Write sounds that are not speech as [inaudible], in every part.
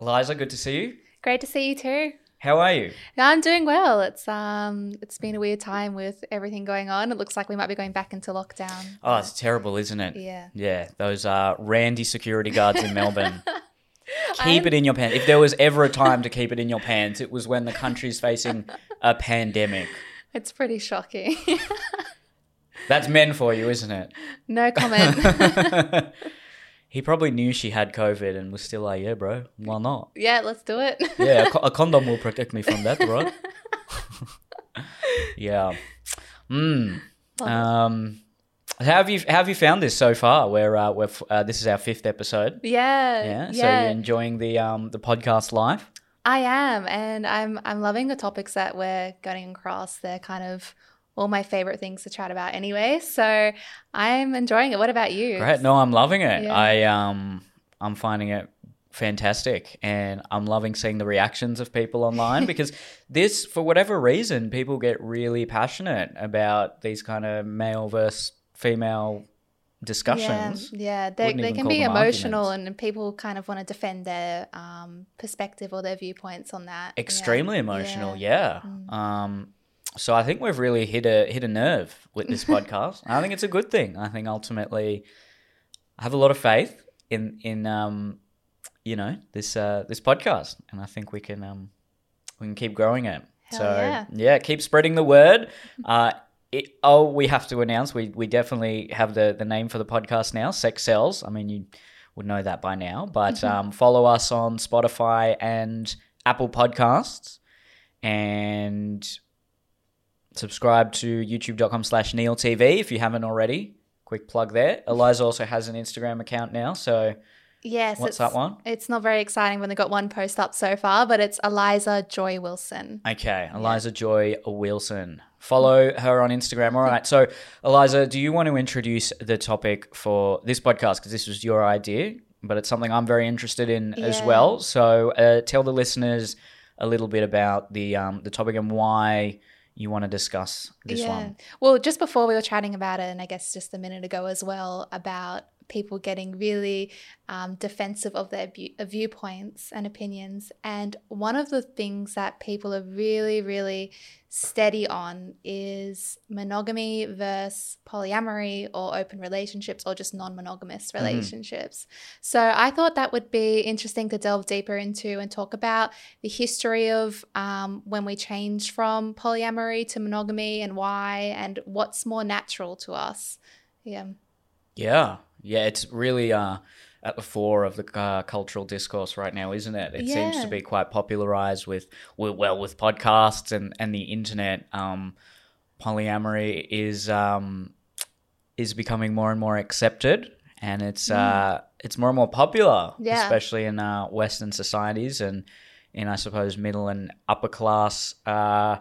Eliza, good to see you. Great to see you too. How are you? I'm doing well. It's um it's been a weird time with everything going on. It looks like we might be going back into lockdown. Oh, it's terrible, isn't it? Yeah. Yeah, those uh, randy security guards in Melbourne. [laughs] keep I'm- it in your pants. If there was ever a time to keep it in your pants, it was when the country's facing a pandemic. It's pretty shocking. That's men for you, isn't it? no comment. [laughs] [laughs] he probably knew she had COVID and was still like, yeah, bro, why not? yeah, let's do it. [laughs] Yeah, a, co- a condom will [laughs] protect me from that, right? [laughs] yeah. Mm. Um, how have you how have you found this so far? Where uh, we're f- uh, this is our fifth episode. yeah. Yeah. Yeah. So you're enjoying the um the podcast live? I am, and I'm I'm loving the topics that we're going across. They're kind of all my favorite things to chat about anyway. So I'm enjoying it. What about you? Great. No, I'm loving it. Yeah. I um I'm finding it fantastic and I'm loving seeing the reactions of people online [laughs] because this for whatever reason people get really passionate about these kind of male versus female discussions. Yeah, yeah. They, they can be emotional, arguments. and people kind of want to defend their um, perspective or their viewpoints on that. Yeah. Extremely emotional, yeah. Mm. Um so I think we've really hit a hit a nerve with this [laughs] podcast. I think it's a good thing. I think ultimately I have a lot of faith in in um you know this uh this podcast and I think we can um we can keep growing it. Hell so yeah. keep spreading the word. [laughs] Uh it, oh, we have to announce we we definitely have the the name for the podcast now. Sex sells. I mean, you would know that by now, but Mm-hmm. [laughs] um, follow us on Spotify and Apple Podcasts, and subscribe to youtube.com slash neil tv if you haven't already. Quick plug there. Eliza also has an instagram account now so Yes. what's that one? It's not very exciting when they got one post up so far, but it's Eliza Joy Wilson. okay eliza joy wilson. Follow her on instagram all right. So eliza do you want to introduce the topic for this podcast? Because this was your idea but it's something i'm very interested in as well. So uh, tell the listeners a little bit about the um, the topic and why you want to discuss this one? Well, just before we were chatting about it, and I guess just a minute ago as well, about people getting really um, defensive of their view- uh, viewpoints and opinions. And one of the things that people are really, really steady on is monogamy versus polyamory or open relationships or just non monogamous relationships. So I thought that would be interesting to delve deeper into and talk about the history of um, when we changed from polyamory to monogamy and why and what's more natural to us. Yeah. Yeah, yeah, it's really uh, at the fore of the uh, cultural discourse right now, isn't it? It seems to be quite popularized with, well, with podcasts and, and the internet. Um, polyamory is um, is becoming more and more accepted, and it's uh, it's more and more popular, Mm. Yeah. especially in uh, Western societies and in, I suppose, middle and upper class uh,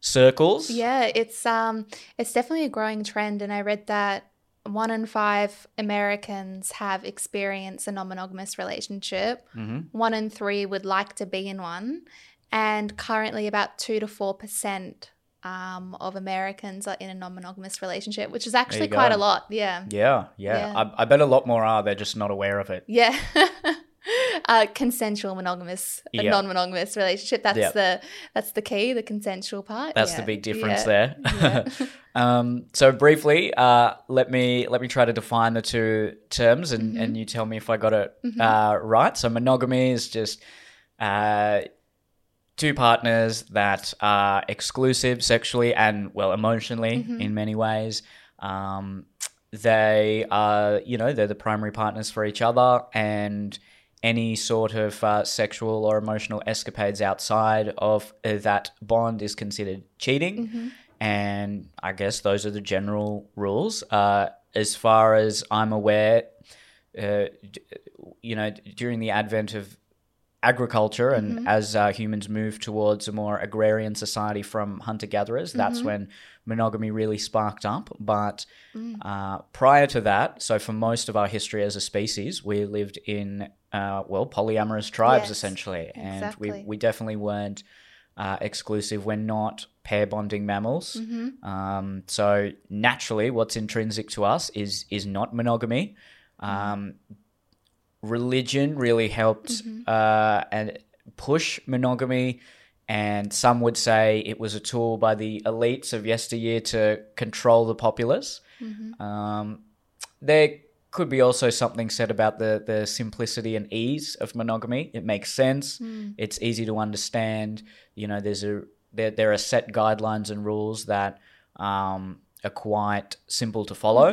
circles. Yeah, it's um it's definitely a growing trend and I read that one in five Americans have experienced a non-monogamous relationship. hmm One in three would like to be in one, and currently about two to four percent um, of Americans are in a non-monogamous relationship, which is actually quite go. a lot. Yeah, Yeah, yeah. Yeah. I, I bet a lot more are. They're just not aware of it. yeah. [laughs] [laughs] uh, consensual monogamous, a Yeah. non-monogamous relationship. That's Yeah. the that's the key, the consensual part. That's the big difference Yeah. there. [laughs] Yeah. [laughs] um, so briefly, uh, let me let me try to define the two terms, and, and you tell me if I got it uh, right. So monogamy is just uh, two partners that are exclusive sexually and well emotionally in many ways. Um, they are, you know, they're the primary partners for each other, and any sort of uh, sexual or emotional escapades outside of uh, that bond is considered cheating. And I guess those are the general rules. Uh, as far as I'm aware, uh, you know, during the advent of agriculture and as uh, humans move towards a more agrarian society from hunter gatherers, that's when monogamy really sparked up. But uh, prior to that, so for most of our history as a species, we lived in, uh, well, polyamorous tribes Yes, essentially. And we, exactly. we definitely weren't uh, exclusive. We're not pair bonding mammals. Mm-hmm. Um, so naturally, what's intrinsic to us is is not monogamy. Um, religion really helped uh, and push monogamy. And some would say it was a tool by the elites of yesteryear to control the populace. Um, there could be also something said about the the simplicity and ease of monogamy. It makes sense. It's easy to understand. You know, there's a there there are set guidelines and rules that um, are quite simple to follow.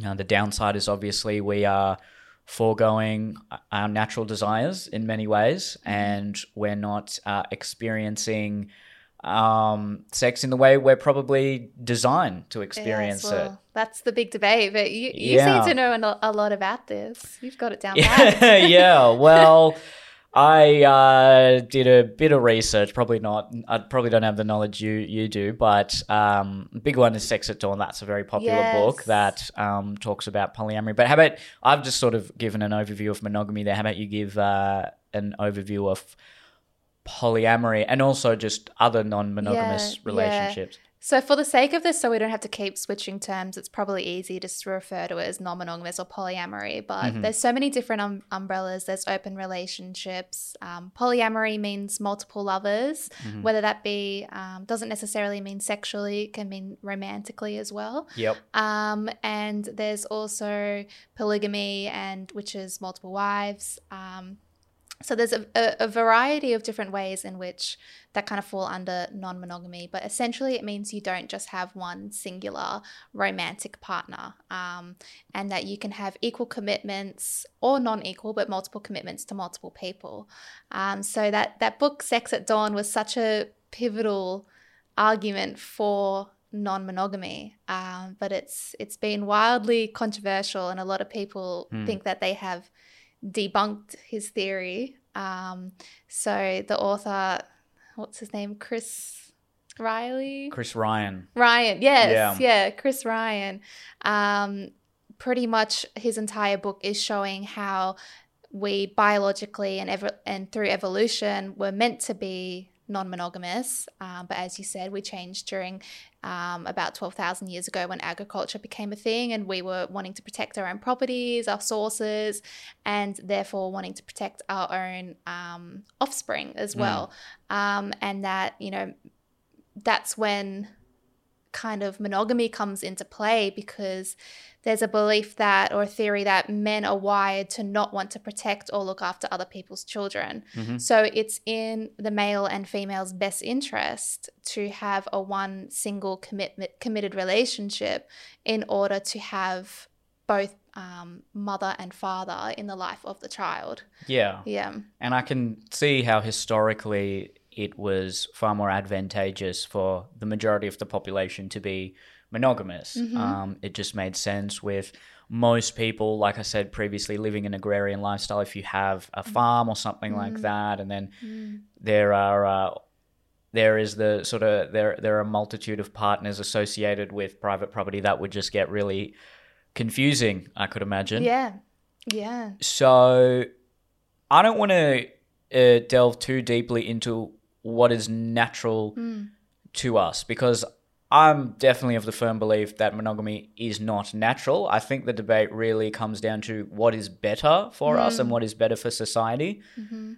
Now, the downside is obviously we are foregoing our natural desires in many ways, and we're not uh, experiencing um, sex in the way we're probably designed to experience Yes, it. That's the big debate. But you, you Yeah. seem to know a, lot about this. You've got it down [laughs] pat. Yeah, yeah. Well, [laughs] I uh, did a bit of research. Probably not. I probably don't have the knowledge you you do, but um, big one is Sex at Dawn. That's a very popular book that um, talks about polyamory. But how about I've just sort of given an overview of monogamy there. How about you give uh, an overview of polyamory and also just other non-monogamous Yeah, yeah. So, for the sake of this, so we don't have to keep switching terms, it's probably easy just to refer to it as non monogamous or polyamory. But Mm-hmm. there's so many different um, umbrellas. There's open relationships. Um, polyamory means multiple lovers, Mm-hmm. whether that be, um, doesn't necessarily mean sexually, it can mean romantically as well. Yep. Um, and there's also polygamy, and which is multiple wives. Um, so there's a, a, a variety of different ways in which that kind of fall under non-monogamy, but essentially it means you don't just have one singular romantic partner, um, and that you can have equal commitments or non-equal, but multiple commitments to multiple people. Um, so that that book, Sex at Dawn, was such a pivotal argument for non-monogamy um, but it's it's been wildly controversial and a lot of people think that they have debunked his theory um, so the author what's his name chris riley Chris Ryan. Ryan, yes, Yeah. yeah, Chris Ryan. Um, pretty much his entire book is showing how we biologically and ever and through evolution were meant to be non-monogamous, um, but as you said, we changed during um, about twelve thousand years ago when agriculture became a thing, and we were wanting to protect our own properties, our sources, and therefore wanting to protect our own um, offspring as well. Um, and that you know that's when kind of monogamy comes into play because there's a belief that or a theory that men are wired to not want to protect or look after other people's children. So it's in the male and female's best interest to have a one single commitment committed relationship in order to have both um, mother and father in the life of the child. Yeah. Yeah. And I can see how historically it was far more advantageous for the majority of the population to be monogamous. Um, it just made sense with most people, like I said previously, living an agrarian lifestyle. If you have a farm or something like that, and then there are. Uh, there is the sort of there there are a multitude of partners associated with private property that would just get really confusing i could imagine Yeah. Yeah. so I don't want to uh, delve too deeply into what is natural hmm. to us because I'm definitely of the firm belief that monogamy is not natural. I think the debate really comes down to what is better for us and hmm. what is better for society. Mm-hmm.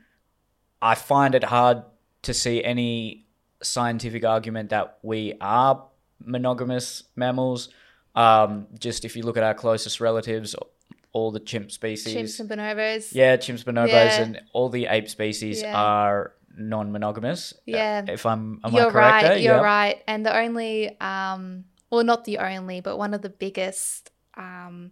I find it hard to see any scientific argument that we are monogamous mammals. Um, just if you look at our closest relatives, all the chimp species, Chimps and bonobos. yeah, chimps, bonobos, Yeah. and all the ape species Yeah. are non-monogamous. Yeah. If I'm, am you're I correct right. there? You're Yeah. right. And the only, um, well, not the only, but one of the biggest um,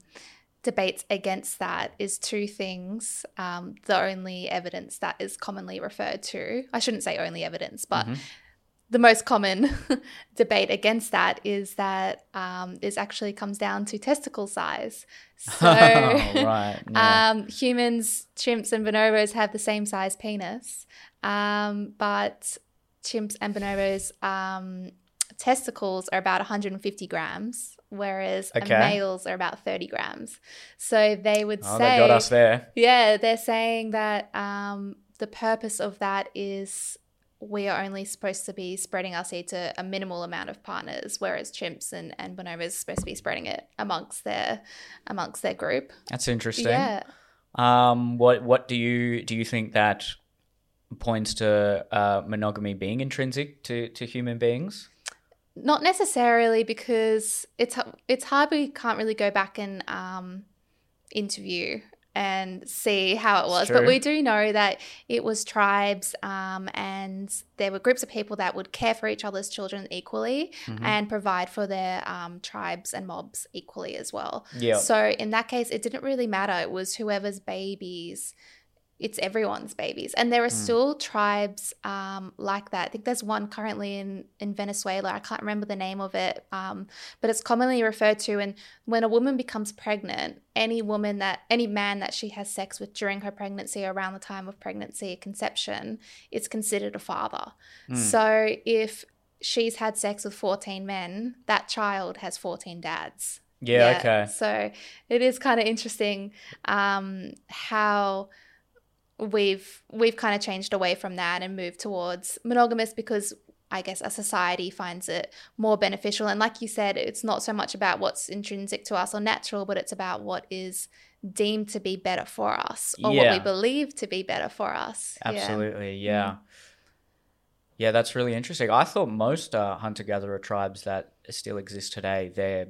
debates against that is two things. Um, the only evidence that is commonly referred to, I shouldn't say only evidence, but Mm-hmm. The most common [laughs] debate against that is that um, is actually comes down to testicle size. [laughs] So, right. [laughs] yeah. um, humans, chimps, and bonobos have the same size penis, um, but chimps and bonobos' um, testicles are about 150 grams, whereas a Okay. males are about 30 grams. So they would oh, say, they got us there. yeah, they're saying that um, the purpose of that is we are only supposed to be spreading our seed to a minimal amount of partners, whereas chimps and, and bonobos are supposed to be spreading it amongst their amongst their group. That's interesting. Yeah. Um, what what do you do you think that points to uh, monogamy being intrinsic to to human beings? Not necessarily because it's it's hard. We can't really go back and um, interview and see how it was. But we do know that it was tribes um, and there were groups of people that would care for each other's children equally mm-hmm. and provide for their um, tribes and mobs equally as well. Yeah. So in that case, it didn't really matter. It was whoever's babies it's everyone's babies. And there are mm. still tribes um, like that. I think there's one currently in, in Venezuela. I can't remember the name of it, um, but it's commonly referred to. And when a woman becomes pregnant, any woman that, any man that she has sex with during her pregnancy, around the time of pregnancy, conception, is considered a father. Mm. So if she's had sex with 14 men, that child has 14 dads. Yeah, yeah. okay. So it is kind of interesting um, how we've we've kind of changed away from that and moved towards monogamous because I guess a society finds it more beneficial. And like you said, it's not so much about what's intrinsic to us or natural, but it's about what is deemed to be better for us or yeah. what we believe to be better for us. Absolutely, yeah. Yeah, mm. yeah that's really interesting. I thought most uh, hunter gatherer tribes that still exist today, they're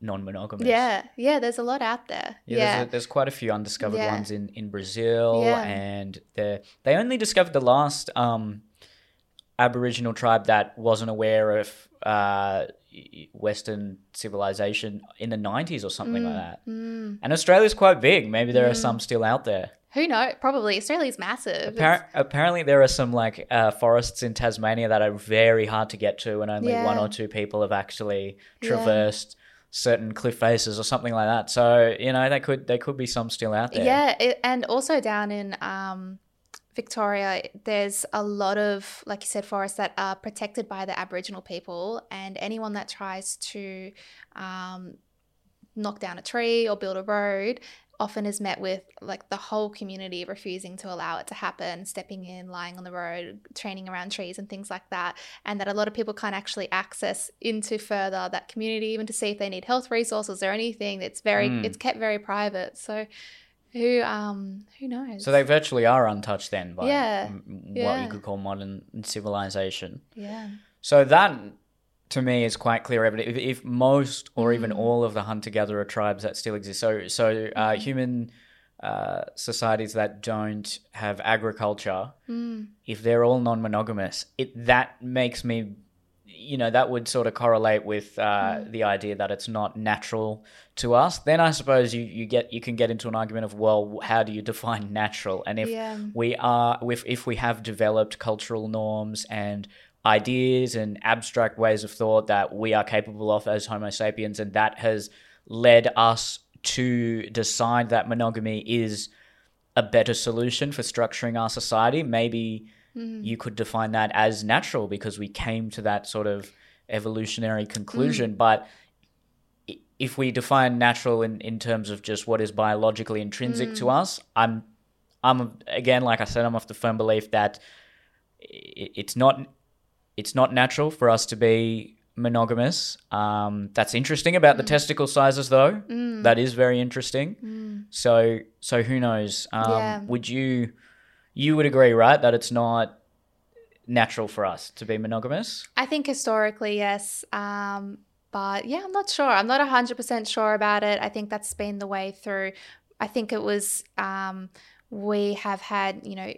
non-monogamous. Yeah, yeah. There's a lot out there. Yeah, yeah. There's, a, there's, quite a few undiscovered yeah. ones in in Brazil, yeah. and they they only discovered the last um, Aboriginal tribe that wasn't aware of uh, Western civilization in the 90s or something mm, like that. Mm. And Australia's quite big. Maybe there mm. are some still out there. Who knows? Probably Australia's massive. Appar- apparently, there are some like uh, forests in Tasmania that are very hard to get to, and only one or two people have actually traversed certain cliff faces or something like that. So you know, they could there could be some still out there. Yeah, it, and also down in um, Victoria, there's a lot of, like you said, forests that are protected by the Aboriginal people, and anyone that tries to um, knock down a tree or build a road often is met with like the whole community refusing to allow it to happen, stepping in, lying on the road, training around trees and things like that. And that a lot of people can't actually access into further that community, even to see if they need health resources or anything. It's very, mm. it's kept very private. So who um who knows so they virtually are untouched then by yeah, what yeah. you could call modern civilization yeah so that to me is quite clear evidence. If, if most or even mm. all of the hunter gatherer tribes that still exist, so so uh, mm. human uh, societies that don't have agriculture, mm. if they're all non-monogamous, it that makes me, you know, that would sort of correlate with uh, mm. the idea that it's not natural to us. Then I suppose you, you get you can get into an argument of well, how do you define natural? And if yeah. we are if if we have developed cultural norms and ideas and abstract ways of thought that we are capable of as Homo sapiens, and that has led us to decide that monogamy is a better solution for structuring our society. Maybe mm. you could define that as natural because we came to that sort of evolutionary conclusion. Mm. But if we define natural in, in terms of just what is biologically intrinsic mm. to us, I'm I'm again like I said, I'm of the firm belief that it's not it's not natural for us to be monogamous. Um, that's interesting about mm. the testicle sizes, though. Mm. That is very interesting. Mm. So, so who knows? Um, yeah. Would you, you would agree, right, that it's not natural for us to be monogamous? I think historically, yes. Um, but yeah, I'm not sure. I'm not 100% sure about it. I think that's been the way through. I think it was, um, we have had, you know,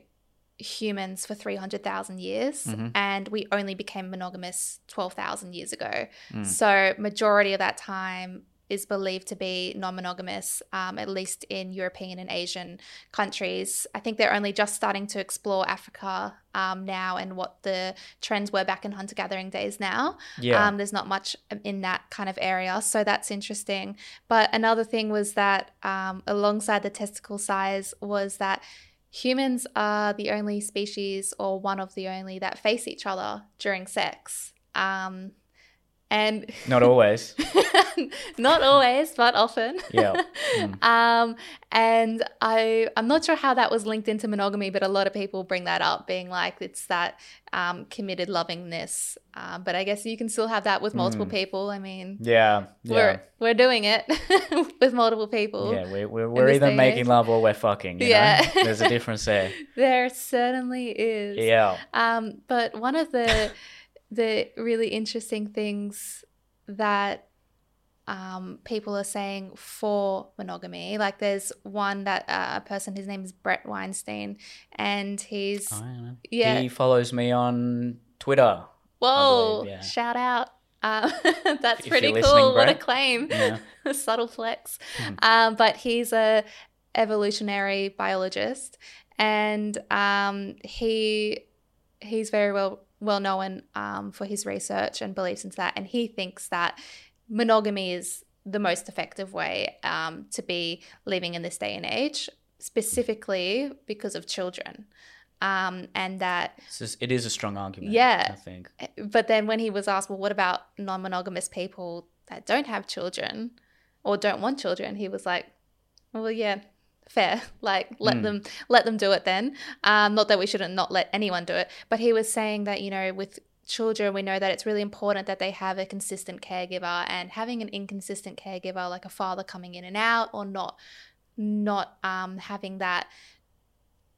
humans for 300,000 years mm-hmm. and we only became monogamous 12,000 years ago. Mm. So majority of that time is believed to be non-monogamous, um, at least in European and Asian countries. I think they're only just starting to explore Africa um, now and what the trends were back in hunter-gathering days. Now, yeah. Um, there's not much in that kind of area, so that's interesting. But another thing was that um, alongside the testicle size was that humans are the only species or one of the only that face each other during sex. Um, and Not always. [laughs] not always, but often. Yeah. [laughs] Mm. Um, and I, I'm not sure how that was linked into monogamy, but a lot of people bring that up, being like it's that um, committed lovingness. Um, but I guess you can still have that with multiple Mm. people. I mean, Yeah. Yeah. we're we're doing it [laughs] with multiple people. yeah, we're, we're, we're either making love or we're fucking. You Yeah. Know? There's a difference there. There certainly is. Yeah. Um, but one of the the really interesting things that um, people are saying for monogamy, like there's one that uh, a person, his name is Bret Weinstein, and he's don't. Yeah. He follows me on Twitter. whoa, believe, yeah. shout out. Um, [laughs] that's If pretty cool. listening, What a claim. Yeah. [laughs] subtle flex. Hmm. Um, but he's a evolutionary biologist, and um, he he's very well well known um, for his research and beliefs into that. And he thinks that monogamy is the most effective way um, to be living in this day and age, specifically because of children. Um, and that just, it is a strong argument. Yeah. I think. but then when he was asked, well, what about non monogamous people that don't have children or don't want children? He was like, well, yeah, fair. Like, let Mm. them let them do it then. Um, not that we shouldn't not let anyone do it, but he was saying that you know with children we know that it's really important that they have a consistent caregiver and having an inconsistent caregiver like a father coming in and out or not not um, having that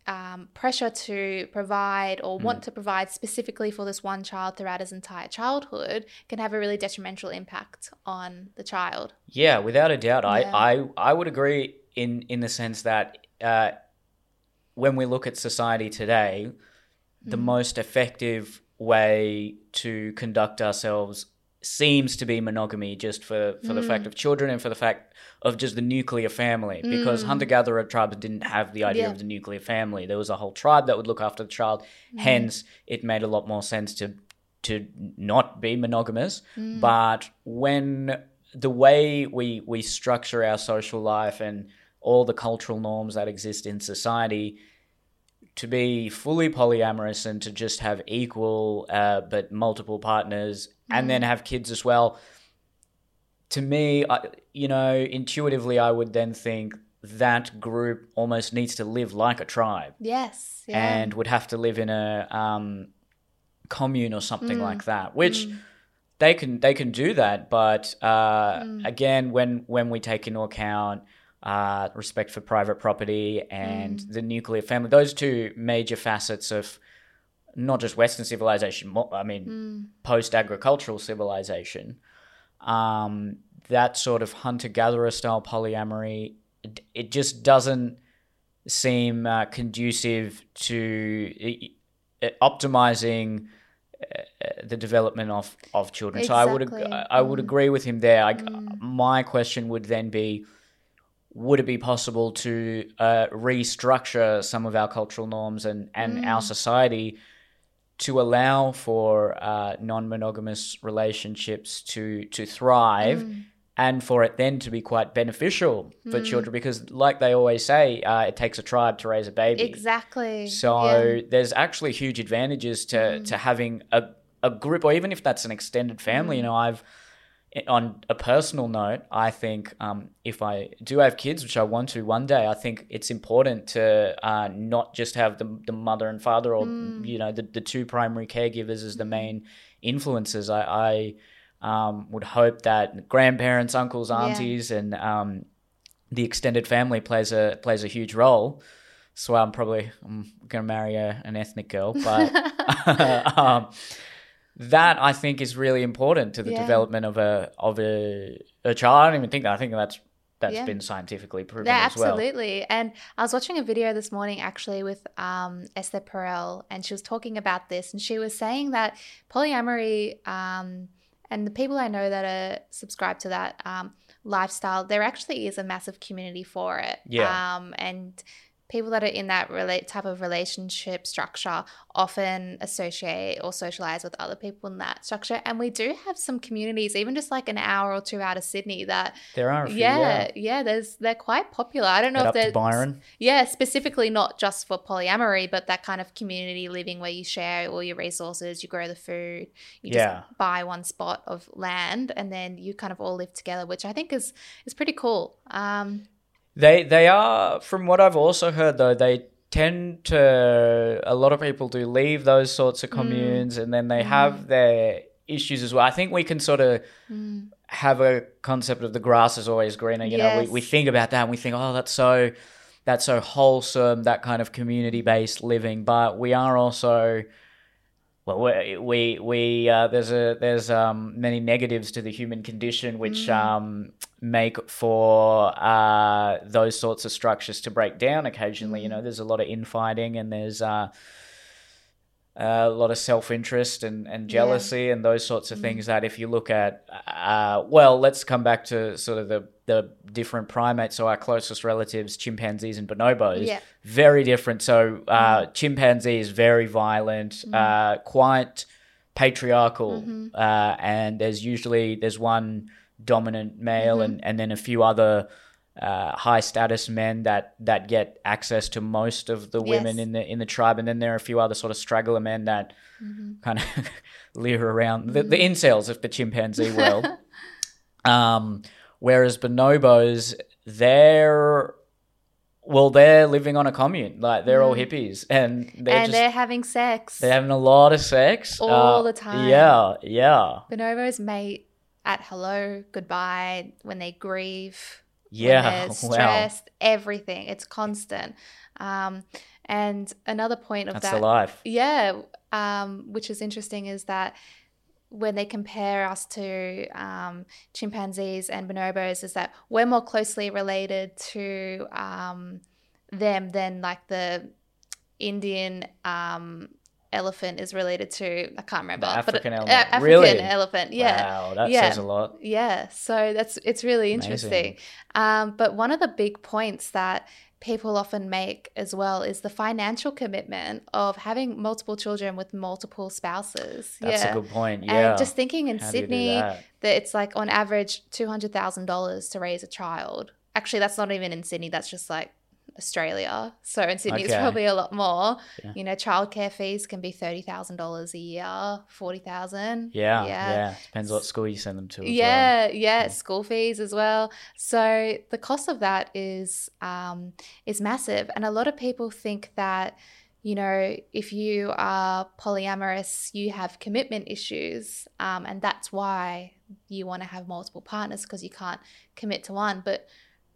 um, pressure to provide or want to provide specifically for this one child throughout his entire childhood can have a really detrimental impact on the child. Yeah, without a doubt, Yeah. I, I I would agree in in the sense that uh, when we look at society today, the Mm. most effective way to conduct ourselves seems to be monogamy, just for for the fact Mm. of children and for the fact of just the nuclear family, because Mm. hunter gatherer tribes didn't have the idea Yeah. of the nuclear family. There was a whole tribe that would look after the child. Mm. Hence, it made a lot more sense to to not be monogamous. Mm. But when the way we we structure our social life and all the cultural norms that exist in society to be fully polyamorous and to just have equal uh, but multiple partners and then have kids as well to me I, you know intuitively i would then think that group almost needs to live like a tribe Yes. Yeah. and would have to live in a um, commune or something Mm. like that which Mm. they can they can do that but uh, Mm. again when when we take into account uh, respect for private property and Mm. the nuclear family those two major facets of not just western civilization i mean Mm. post-agricultural civilization um, that sort of hunter-gatherer style polyamory it, it just doesn't seem uh, conducive to uh, optimizing uh, the development of, of children. So I would ag- I would Mm. agree with him there. I, Mm. My question would then be. Would it be possible to uh, restructure some of our cultural norms and, and our Mm. society to allow for uh, non-monogamous relationships to to thrive Mm. and for it then to be quite beneficial for Mm. children because like they always say uh, it takes a tribe to raise a baby Exactly. so Yeah. there's actually huge advantages to Mm. to having a, a group or even if that's an extended family you Mm. know i've on a personal note i think um, if i do have kids which i want to one day i think it's important to uh, not just have the, the mother and father or Mm. you know the, the two primary caregivers as the Mm. main influences i, I um, would hope that grandparents uncles Yeah. aunties and um, the extended family plays a plays a huge role so I'm probably I'm gonna marry a, an ethnic girl, but [laughs] um, that I think is really important to the Yeah. development of a of a, a child. I don't even think that. I think that's that's Yeah. been scientifically proven Yeah, as well. absolutely. And I was watching a video this morning actually with um, Esther Perel, and she was talking about this, and she was saying that polyamory um, and the people I know that are subscribed to that um, lifestyle, there actually is a massive community for it. Yeah. Um, and people that are in that relate type of relationship structure often associate or socialize with other people in that structure. And we do have some communities, even just like an hour or two out of Sydney, that there are. Few, yeah, yeah, yeah, There's they're quite popular. I don't know Head if they're Byron. yeah, specifically not just for polyamory, but that kind of community living where you share all your resources, you grow the food, you Yeah. just buy one spot of land, and then you kind of all live together, which I think is is pretty cool. Um, They they are from what I've also heard though they tend to a lot of people do leave those sorts of Mm. communes and then they have their issues as well. I think we can sort of mm, have a concept of the grass is always greener. You know, we, we think about that and we think, oh, that's so that's so wholesome, that kind of community based living. But we are also well, we we, we uh, there's a there's um, many negatives to the human condition which um, make for uh, those sorts of structures to break down occasionally. You know, there's a lot of infighting and there's uh, a lot of self interest and, and jealousy and those sorts of things that if you look at, uh, well, let's come back to sort of the, the different primates. So, our closest relatives, chimpanzees and bonobos, Yeah. very different. So, uh, chimpanzee is very violent, uh, quite patriarchal, uh, and there's usually there's one dominant male and, and then a few other uh, high status men that that get access to most of the women Yes. in the in the tribe, and then there are a few other sort of straggler men that kind of [laughs] leer around. The, the incels of the chimpanzee [laughs] world. um, whereas bonobos, they're well, they're living on a commune, like they're all hippies, and they're and just they're having sex. they're having a lot of sex. All Uh, the time. Yeah, yeah, Bonobos mate at hello, goodbye, when they grieve, yeah. they're [laughs] Wow, everything. It's constant. Um, and another point of that's that, the life. yeah, um, which is interesting, is that when they compare us to um, chimpanzees and bonobos, is that we're more closely related to um, them than like the Indian um, elephant is related to. I can't remember. but African a- elephant. a- African Really? elephant. Yeah. Wow, that Yeah. says a lot. Yeah, so that's it's really interesting. Um, but one of the big points that people often make as well is the financial commitment of having multiple children with multiple spouses. That's yeah. a good point. Yeah. And just thinking in How do you do Sydney that? that it's like on average two hundred thousand dollars to raise a child. Actually, that's not even in Sydney. That's just like Australia. So in Sydney, it's probably a lot more. Yeah. You know, childcare fees can be thirty thousand dollars a year, forty thousand. Yeah, yeah, yeah. Depends what school you send them to. As well. Yeah, yeah, school fees as well. So the cost of that is um, is massive, and a lot of people think that you know if you are polyamorous, you have commitment issues, um, and that's why you want to have multiple partners because you can't commit to one. But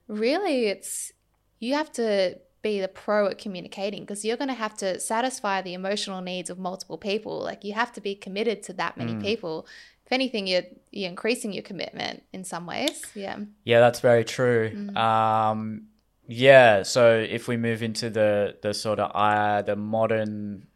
really, it's you have to be the pro at communicating because you're going to have to satisfy the emotional needs of multiple people. Like you have to be committed to that many Mm. people. If anything, you're you're increasing your commitment in some ways. Yeah. Yeah, that's very true. Mm. Um, yeah, so if we move into the the sort of uh, the modern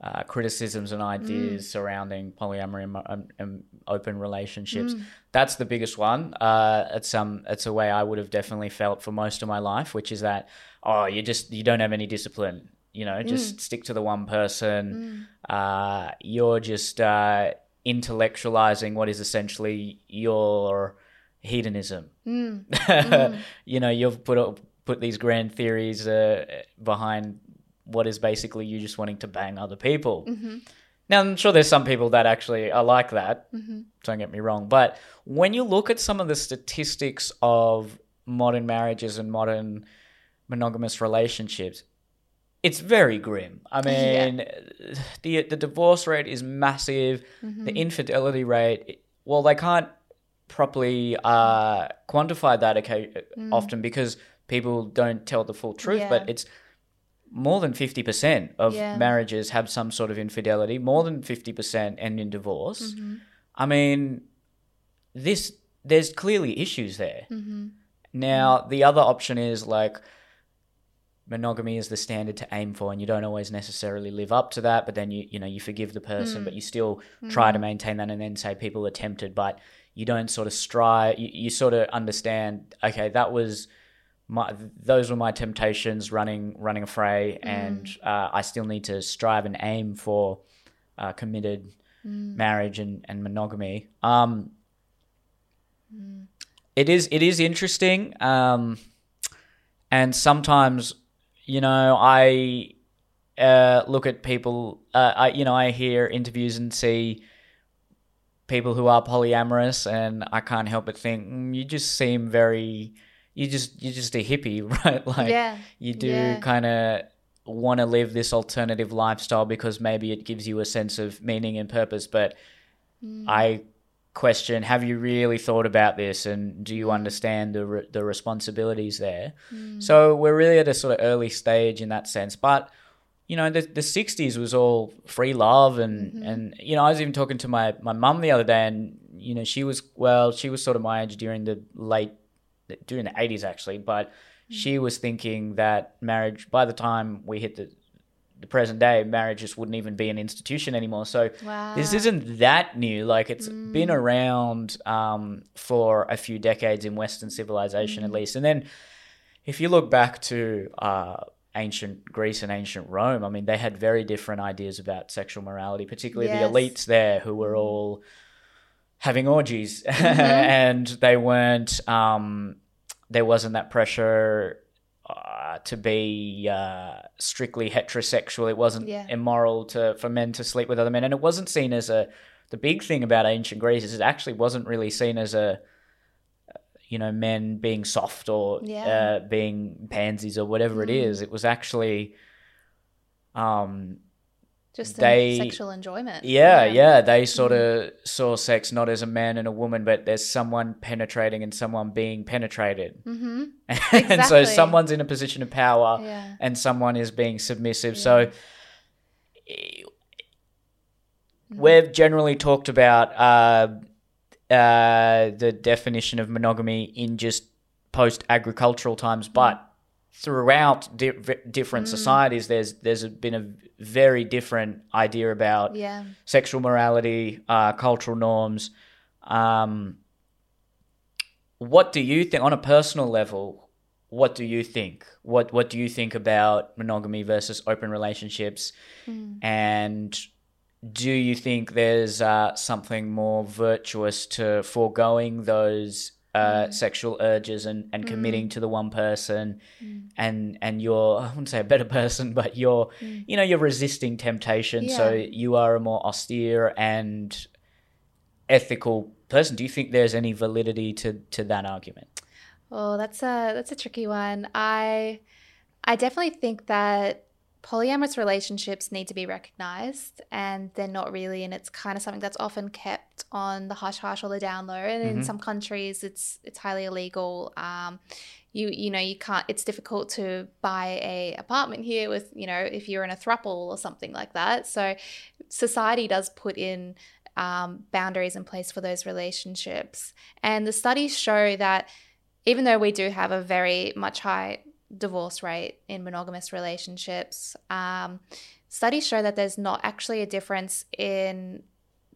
uh, criticisms and ideas Mm. surrounding polyamory and, mo- and, open relationships, Mm. that's the biggest one. Uh, it's um, it's a way I would have definitely felt for most of my life, which is that oh, you just you don't have any discipline. You know, Mm. just stick to the one person. Uh, you're just uh, intellectualizing what is essentially your hedonism. Mm. [laughs] you know, you've put up, put these grand theories uh, behind what is basically you just wanting to bang other people. Mhm. Now, I'm sure there's some people that actually are like that. Mhm. Don't get me wrong, but when you look at some of the statistics of modern marriages and modern monogamous relationships, it's very grim. I Yeah. mean, the the divorce rate is massive. Mm-hmm. The infidelity rate, well, they can't properly uh, quantify that okay, often because people don't tell the full truth. Mm. Yeah. But it's more than fifty percent of Yeah. marriages have some sort of infidelity. More than fifty percent end in divorce. Mm-hmm. I mean, this there's clearly issues there. Mm-hmm. Now, the other option is like monogamy is the standard to aim for and you don't always necessarily live up to that, but then you you know, you forgive the person, Mm. but you still try to maintain that and then say people are tempted, but you don't sort of strive you, you sort of understand, okay, that was my those were my temptations running running a fray, and uh, I still need to strive and aim for uh, committed marriage and, and monogamy. Um, it is it is interesting, um, and sometimes you know I uh, look at people. Uh, I you know I hear interviews and see people who are polyamorous, and I can't help but think mm, you just seem very. You just you're just a hippie, [laughs] right? Like Yeah, you do yeah. kind of want to live this alternative lifestyle because maybe it gives you a sense of meaning and purpose. But Mm. I question: Have you really thought about this, and do Mm. you understand the re- the responsibilities there? So we're really at a sort of early stage in that sense, but. You know, the the '60s was all free love, and Mm-hmm. and you know, I was even talking to my my mum the other day, and you know, she was well, she was sort of my age during the late during the 80s actually but she was thinking that marriage by the time we hit the the present day marriage just wouldn't even be an institution anymore. So Wow. this isn't that new. Like it's been around um, for a few decades in western civilization at least. And then if you look back to uh, ancient greece and ancient rome i mean they had very different ideas about sexual morality particularly Yes. the elites there who were all having orgies. [laughs] And they weren't um there wasn't that pressure uh, to be uh, strictly heterosexual. It wasn't Yeah. immoral to for men to sleep with other men. And it wasn't seen as a the big thing about ancient greece is it actually wasn't really seen as a you know men being soft or Yeah. uh, being pansies or whatever it is. It was actually um just they- sexual enjoyment. yeah, yeah. They sort Mm-hmm. of saw sex not as a man and a woman, but there's someone penetrating and someone being penetrated. Mm-hmm. [laughs] and so someone's in a position of power Yeah. and someone is being submissive. So eh, Mm-hmm. we've generally talked about uh, uh, the definition of monogamy in just post agricultural times, but throughout di- v- different societies, there's there's been a very different idea about Yeah. sexual morality, uh, cultural norms. Um, what do you think on a personal level? What do you think? What What do you think about monogamy versus open relationships? And do you think there's uh, something more virtuous to foregoing those uh, mm. sexual urges and, and committing mm. to the one person. Mm. And and you're [laughs] I wouldn't say a better person, but you're you know you're resisting temptation, so you are a more austere and ethical person. Do you think there's any validity to to that argument? Oh, that's a that's a tricky one. I I definitely think that polyamorous relationships need to be recognized and they're not really and it's kind of something that's often kept on the hush hush or the down low. And in some countries it's it's highly illegal. Um you you know you can't it's difficult to buy a apartment here with you know if you're in a thruple or something like that. So society does put in um, boundaries in place for those relationships. And the studies show that even though we do have a very much high divorce rate in monogamous relationships, um, studies show that there's not actually a difference in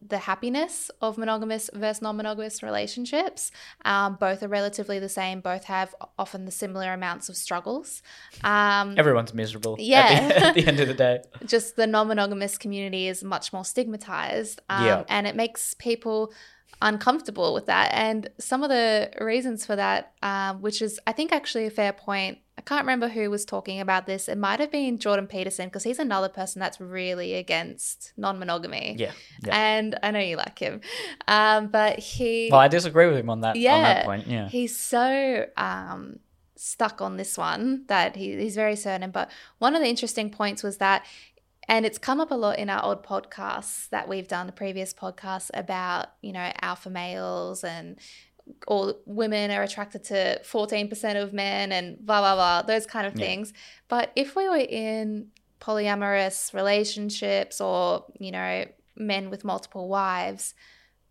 the happiness of monogamous versus non-monogamous relationships. Um, both are relatively the same. Both have often the similar amounts of struggles. Um, Everyone's miserable. at the- Yeah. [laughs] At the, end of the day. just the non-monogamous community is much more stigmatized um, Yeah. and it makes people uncomfortable with that and some of the reasons for that um, which is i think actually a fair point i can't remember who was talking about this it might have been jordan peterson because he's another person that's really against non-monogamy Yeah. yeah. and i know you like him um, but he Well, I disagree with him on that Yeah, on that point. Yeah. He's so um, stuck on this one that he, he's very certain. But one of the interesting points was that, and it's come up a lot in our old podcasts that we've done, the previous podcasts about, you know, alpha males and all women are attracted to 14% of men and blah, blah, blah, those kind of Yeah. things. But if we were in polyamorous relationships or, you know, men with multiple wives,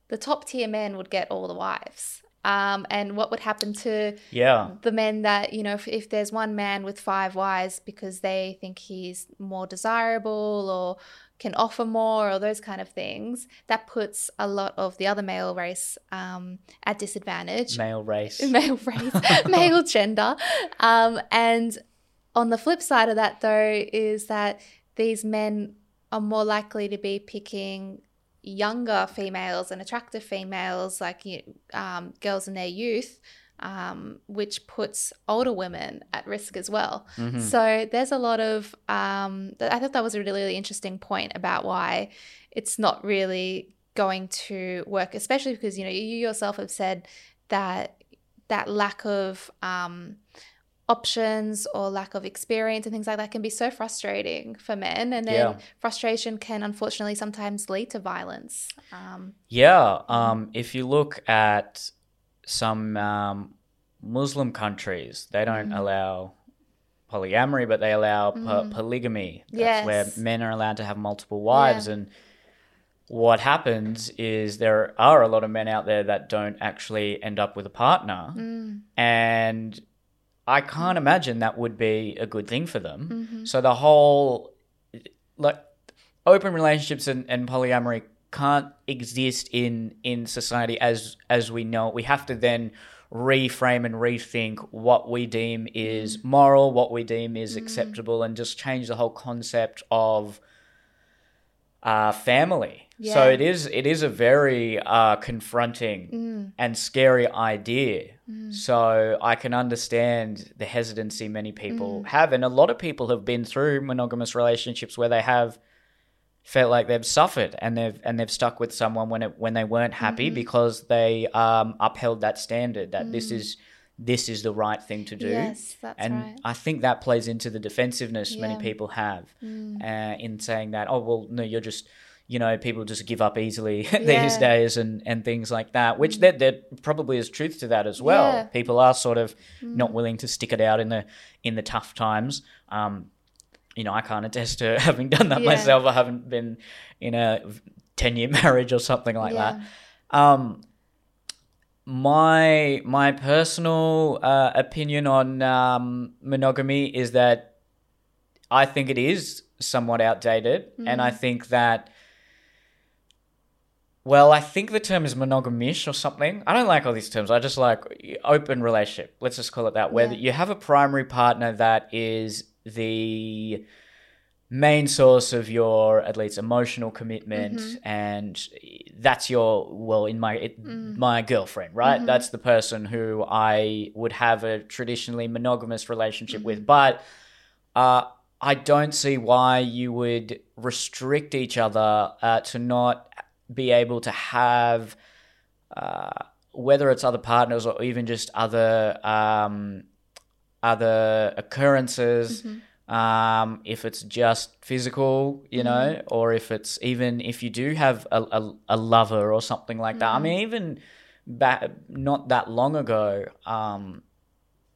the top tier men would get all the wives Um, and what would happen to Yeah. the men that you know if, if there's one man with five wives because they think he's more desirable or can offer more or those kind of things that puts a lot of the other male race um, at disadvantage. Male race. [laughs] male race. [laughs] Male gender. Um, and on the flip side of that though is that these men are more likely to be picking younger females and attractive females like um, girls in their youth um, which puts older women at risk as well. Mhm. So there's a lot of. Um, I thought that was a really, really interesting point about why it's not really going to work, especially because you know you yourself have said that that lack of um, options or lack of experience and things like that can be so frustrating for men, and then Yeah. frustration can unfortunately sometimes lead to violence. Um, Yeah. Um, if you look at some um, Muslim countries, they don't Mm. allow polyamory, but they allow po- Mm. polygamy. That's Yes. where men are allowed to have multiple wives. And what happens is there are a lot of men out there that don't actually end up with a partner. mm, And I can't imagine that would be a good thing for them. mhm. So the whole like open relationships and, and polyamory can't exist in in society as as we know it. We have to then reframe and rethink what we deem is moral, what we deem is acceptable, and just change the whole concept of uh, family. So it is it is a very uh, confronting Mm, and scary idea. mm. So I can understand the hesitancy many people Mm. have, and a lot of people have been through monogamous relationships where they have felt like they've suffered and they've and they've stuck with someone when it when they weren't happy Mhm. because they um, upheld that standard that this Mm. is this is the right thing to do. Yes, that's and right. I think that plays into the defensiveness many people have Mm. uh, in saying that, oh, well, no, you're just, you know, people just give up easily [laughs] these Yeah. days and, and things like that, which there, there probably is truth to that as well. Yeah. People are sort of not Mm. willing to stick it out in the in the tough times. Um, you know, I can't attest to [laughs] having done that Yeah. myself. I haven't been in a 10 year [laughs] marriage or something like Yeah. that. Um, my my personal uh, opinion on um, monogamy is that I think it is somewhat outdated, and I Mm. think that. Well, I think the term is monogamish or something. I don't like all these terms. I just like open relationship. Let's just call it that. Where Yeah. you have a primary partner that is the main source of your at least emotional commitment Mhm. and that's your well in my it, Mm. my girlfriend right Mhm. that's the person who i would have a traditionally monogamous relationship Mm-hmm. with but uh, i don't see why you would restrict each other uh, to not be able to have uh, whether it's other partners or even just other um, other occurrences Mhm. um, if it's just physical, you know, or if it's even if you do have a, a, a lover or something like that. I mean, even back not that long ago, um,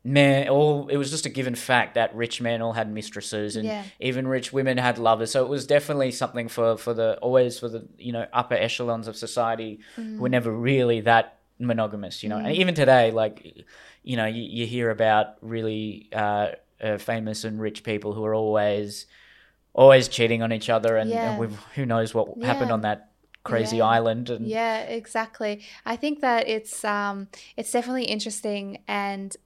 man, all it was just a given fact that rich men all had mistresses and Yeah. even rich women had lovers. So it was definitely something for for the always for the you know upper echelons of society Mm. were never really that monogamous, you know. And Mm. even today, like, you know, you, you hear about really uh, uh, famous and rich people who are always, always cheating on each other, and, Yeah. and who knows what happened on that crazy Yeah. island. And Yeah, exactly. I think that it's um it's definitely interesting and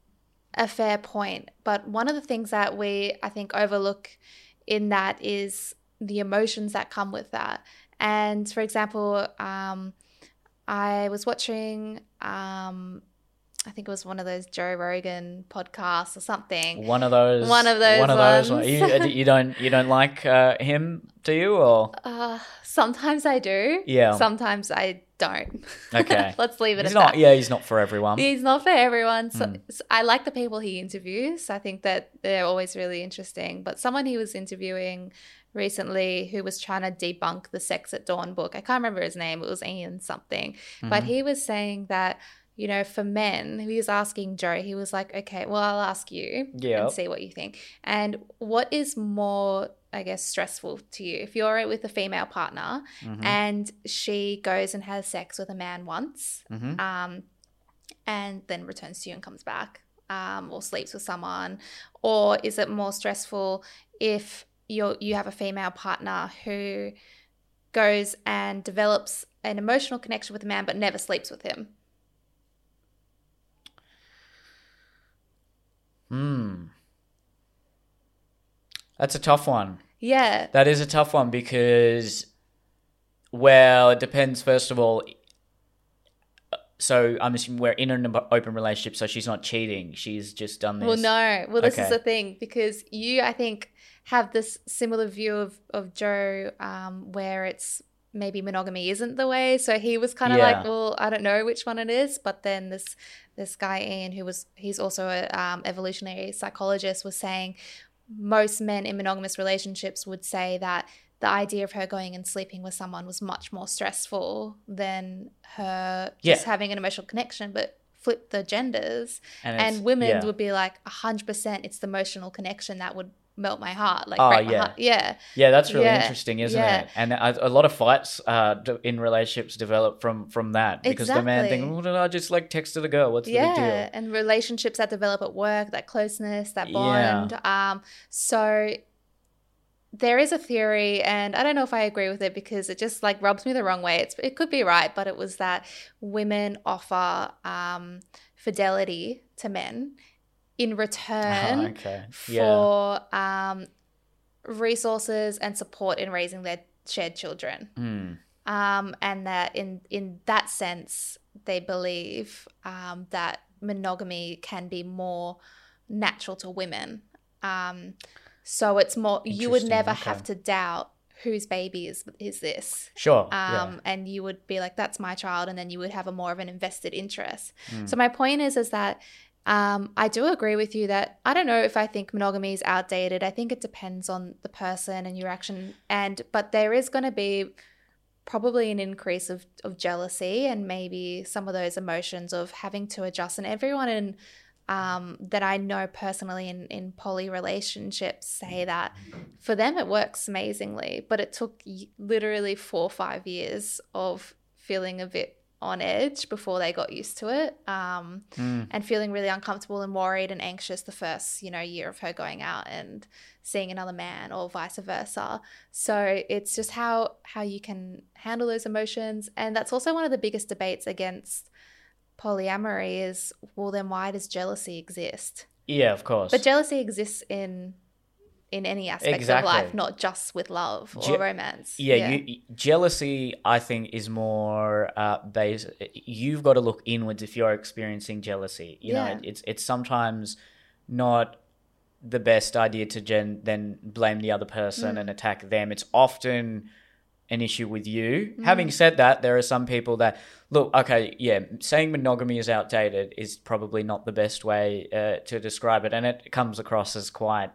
a fair point. But one of the things that we I think overlook in that is the emotions that come with that. And for example, um I was watching um I think it was one of those Joe Rogan podcasts or something. one of those, One of those one of those. ones. You, uh, you don't, you don't like uh, him, do you? Or Uh, sometimes I do. Yeah. Sometimes I don't. Okay. [laughs] Let's leave it he's at not. that. Yeah, he's not for everyone. He's not for everyone. So, Mm. so I like the people he interviews. I think that they're always really interesting. But someone he was interviewing recently who was trying to debunk the Sex at Dawn book, I can't remember his name, it was Ian something. But Mhm. he was saying that, you know, for men, he was asking Joe, he was like, okay, well, I'll ask you Yeah. and see what you think. And what is more, I guess, stressful to you? If you're with a female partner Mhm. and she goes and has sex with a man once, Mhm. um, and then returns to you and comes back um, or sleeps with someone? Or is it more stressful if you you have a female partner who goes and develops an emotional connection with a man but never sleeps with him? Hmm. That's a tough one. Yeah. That is a tough one because, well, it depends. First of all, so I'm assuming we're in an open relationship, so she's not cheating. She's just done this. Well, no. Well, this Okay. is the thing because you, I think, have this similar view of of Joe, um, where it's maybe monogamy isn't the way. So he was kind of Yeah. like, well, I don't know which one it is. But then this this guy Ian, who was he's also a um, evolutionary psychologist, was saying most men in monogamous relationships would say that the idea of her going and sleeping with someone was much more stressful than her just having an emotional connection. But flip the genders And, and women yeah. would be like 100% it's the emotional connection that would melt my heart like Oh, break my yeah. heart. yeah Yeah, that's really Yeah, interesting, isn't yeah. it? And a, a lot of fights uh, in relationships develop from from that because the man Exactly. thinking, "Well, did I just like texted a girl? What's the big yeah deal?" and relationships that develop at work that closeness that Yeah. bond um so there is a theory and i don't know if i agree with it because it just like rubs me the wrong way it's it could be right but it was that women offer um fidelity to men in return Oh, okay. Yeah. for um, resources and support in raising their shared children. Hmm. Um, and that in in that sense, they believe um, that monogamy can be more natural to women. Um, so it's more you would never okay. have to doubt whose baby is is this. Sure. Um, yeah. and you would be like, "That's my child," and then you would have a more of an invested interest. Mm. So my point is, is that um, I do agree with you that I don't know if I think monogamy is outdated. I think it depends on the person and your action, and but there is going to be probably an increase of of jealousy and maybe some of those emotions of having to adjust. And everyone in um, that I know personally in, in poly relationships say that for them it works amazingly, but it took literally four or five years of feeling a bit on edge before they got used to it um, Mm. and feeling really uncomfortable and worried and anxious the first you know year of her going out and seeing another man or vice versa so it's just how how you can handle those emotions and that's also one of the biggest debates against polyamory is well then why does jealousy exist Yeah, of course. but jealousy exists in in any aspect Exactly. of life not just with love or Je- romance yeah, You, you- jealousy, I think, is more uh, based. You've got to look inwards if you're experiencing jealousy. You Yeah. know, it's it's sometimes not the best idea to gen- then blame the other person Mm. and attack them. It's often an issue with you. Mm. Having said that, there are some people that look. Okay, yeah, saying monogamy is outdated is probably not the best way uh, to describe it, and it comes across as quite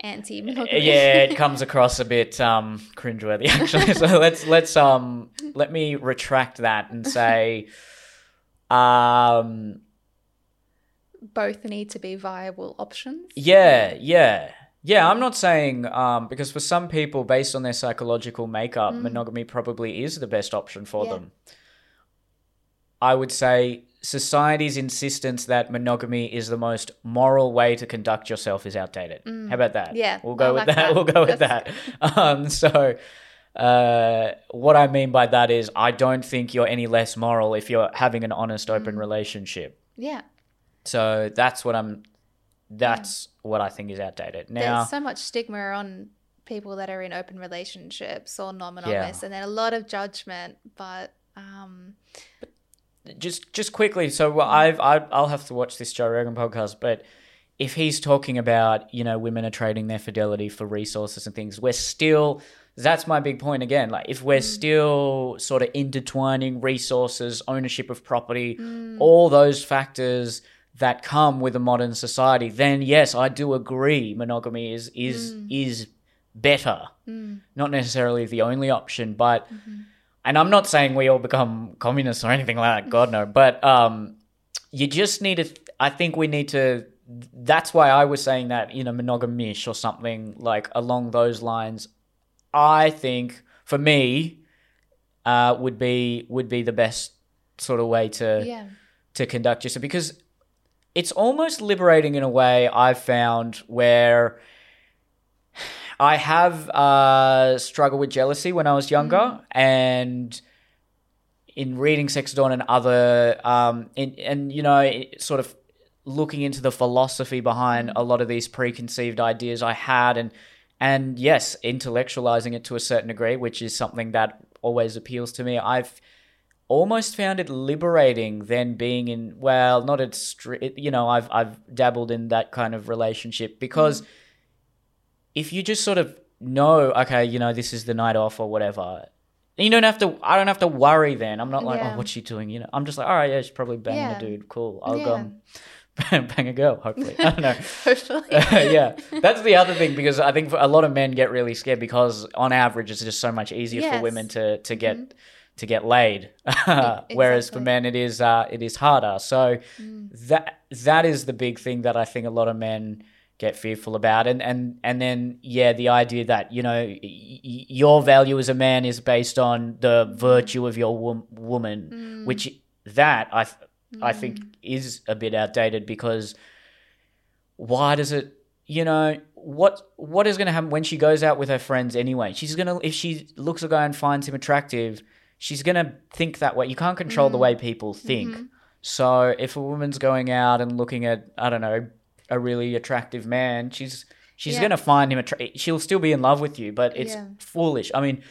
anti monogamy. yeah, it [laughs] comes across a bit um, cringeworthy actually. so let's let's um let me retract that and say, um, both need to be viable options yeah, yeah, yeah. I'm not saying um because for some people, based on their psychological makeup, monogamy probably is the best option for Mm. Yeah. them. I would say society's insistence that monogamy is the most moral way to conduct yourself is outdated. How about that? Mm. Yeah, we'll go I with like that. that. [laughs] We'll go with That's that. Um, so, uh, what I mean by that is, I don't think you're any less moral if you're having an honest, open Mm. relationship. yeah So that's what I'm. That's what I think is outdated. Now, there's so much stigma on people that are in open relationships or non-monogamous and then a lot of judgment but um just just quickly so mm-hmm. I've, I've i'll have to watch this joe rogan podcast but if he's talking about you know women are trading their fidelity for resources and things we're still that's my big point again like if we're mm. still sort of intertwining resources ownership of property mm. all those factors that come with a modern society then yes i do agree monogamy is is mm. is better. Not necessarily the only option but mm-hmm. And I'm not saying we all become communists or anything like that, God no, but um, you just need to. I think we need to. That's why I was saying that you know monogamish or something like along those lines. I think for me, uh, would be would be the best sort of way to yeah to conduct yourself because it's almost liberating in a way I've found where I have uh, struggled with jealousy when I was younger, and in reading Sex Dawn and other, um, in, and you know, sort of looking into the philosophy behind a lot of these preconceived ideas I had, and and yes, intellectualizing it to a certain degree, which is something that always appeals to me. I've almost found it liberating than being in well not a stri- you know I've I've dabbled in that kind of relationship because if you just sort of know okay you know this is the night off or whatever you don't have to I don't have to worry then I'm not like Yeah. oh what's she doing you know I'm just like all right yeah she's probably banging Yeah. a dude cool I'll go Yeah. and [laughs] bang a girl hopefully I don't know [laughs] Hopefully. [laughs] yeah, that's the other thing because I think a lot of men get really scared because on average it's just so much easier for Yes. Mm-hmm. women to to get to get laid, whereas for exactly. men it is uh, it is harder. So Mm. that that is the big thing that I think a lot of men get fearful about, and and and then yeah, the idea that you know y- your value as a man is based on the virtue of your wom- woman, Mm. which that I th- I mm. think is a bit outdated because why does it you know what what is going to happen when she goes out with her friends anyway? She's going to if she looks a guy and finds him attractive she's going to think that way. You can't control the mm. way people think. Mm-hmm. So if a woman's going out and looking at i don't know a really attractive man she's she's Yeah. going to find him attra- she'll still be in love with you but it's Yeah. foolish i mean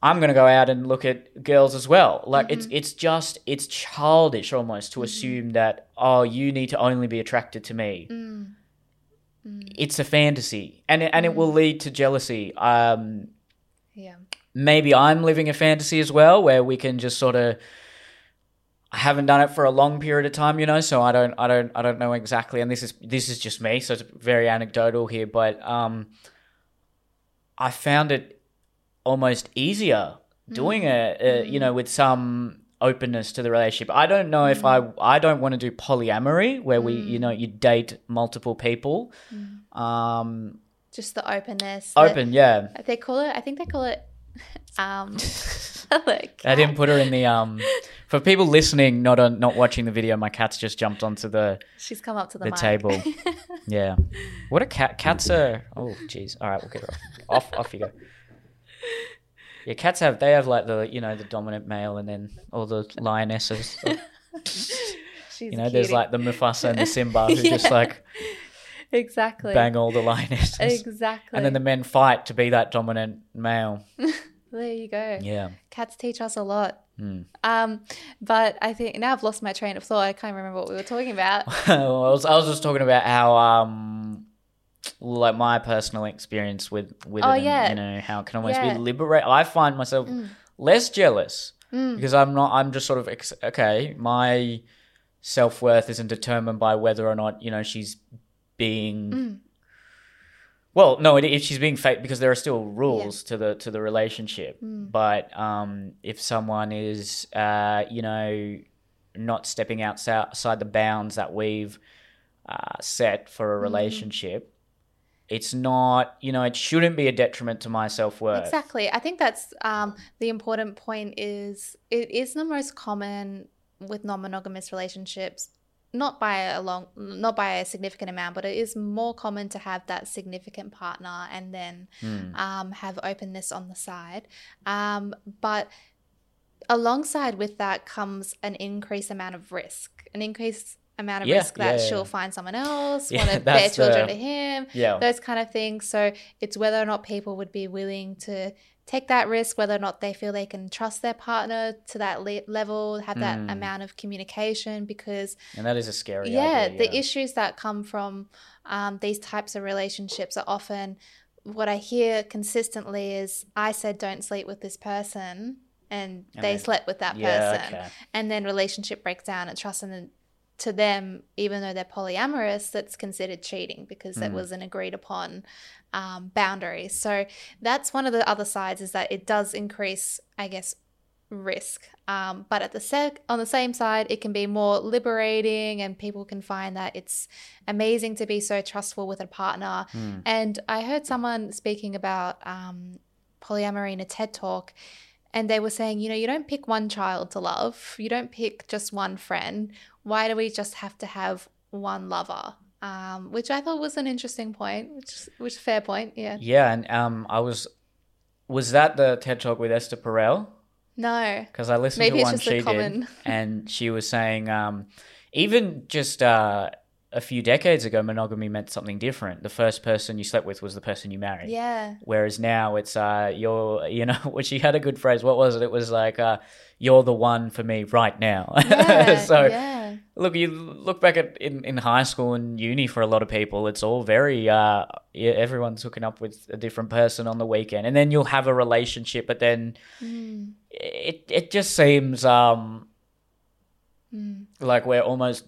I'm gonna go out and look at girls as well. Like it's it's just it's childish almost to assume that oh you need to only be attracted to me. Mm. It's a fantasy, and it, and it will lead to jealousy. Um, Yeah. maybe I'm living a fantasy as well, where we can just sort of. I haven't done it for a long period of time, you know, so I don't, I don't, I don't know exactly. And this is this is just me, so it's very anecdotal here. But um, I found it almost easier doing it, uh, you know, with some openness to the relationship. I don't know if I, I don't want to do polyamory where we, you know, you date multiple people. Um, Just the openness. the- open, yeah. they call it. I think they call it. [laughs] Um. [laughs] I didn't put her in the [laughs] um. For people listening, not on, not watching the video, my cat's just jumped onto the She's come up to the, the mic. table. [laughs] yeah. What a cat! Cats are. Oh, jeez. All right, we'll get her off. Off, off you go. Yeah, cats have. They have like the you know the dominant male, and then all the lionesses. You know, there's like the Mufasa and the Simba who just like exactly bang all the lionesses, exactly. and then the men fight to be that dominant male. There you go. Yeah. Cats teach us a lot. Hmm. Um, but I think now I've lost my train of thought. I can't remember what we were talking about. [laughs] Well, I was I was just talking about how um like my personal experience with with Oh, it and, yeah. you know how it can almost Yeah. be liberate. I find myself less jealous because I'm not. I'm just sort of ex- okay. My self worth isn't determined by whether or not you know she's being. Well, no, it, it, she's being fake because there are still rules to the to the relationship. But um, if someone is, uh, you know, not stepping outside the bounds that we've uh, set for a relationship, it's not. You know, it shouldn't be a detriment to my self worth. Exactly. I think that's um, the important point is it is the most common with non-monogamous relationships not by a long not by a significant amount but it is more common to have that significant partner and then Hmm. um, have openness on the side um, but alongside with that comes an increased amount of risk an increased amount of Yeah, risk that yeah, yeah. she'll find someone else [laughs] Yeah, want to bear children the- to him Yeah. those kind of things. So it's whether or not people would be willing to take that risk, whether or not they feel they can trust their partner to that le- level, have that Mm. amount of communication. Because and that is a scary. yeah, idea, the issues that come from um, these types of relationships are often what I hear consistently is I said don't sleep with this person. And, And they slept with that Yeah, person okay. and then relationship breaks down and trust in to them even though they're polyamorous that's considered cheating because that Mm. was an agreed upon um, boundary so that's one of the other sides is that it does increase i guess risk um, but at the sec on the same side it can be more liberating and people can find that it's amazing to be so trustful with a partner Hmm. and i heard someone speaking about um, polyamory in a ted talk and they were saying, you know, you don't pick one child to love, you don't pick just one friend. Why do we just have to have one lover? Um, which I thought was an interesting point, which which fair point, yeah. Yeah, and um, I was was that the TED talk with Esther Perel? No, Because I listened Maybe to one she common- did, and she was saying um, even just uh, a few decades ago, monogamy meant something different. The first person you slept with was the person you married. yeah, Whereas now it's uh, you're you know, [laughs] which she had a good phrase. What was it? It was like uh, you're the one for me right now. [laughs] yeah, so yeah, look, you look back at in, in high school and uni for a lot of people, it's all very uh, everyone's hooking up with a different person on the weekend, and then you'll have a relationship, but then Mm, it it just seems um mm, like we're almost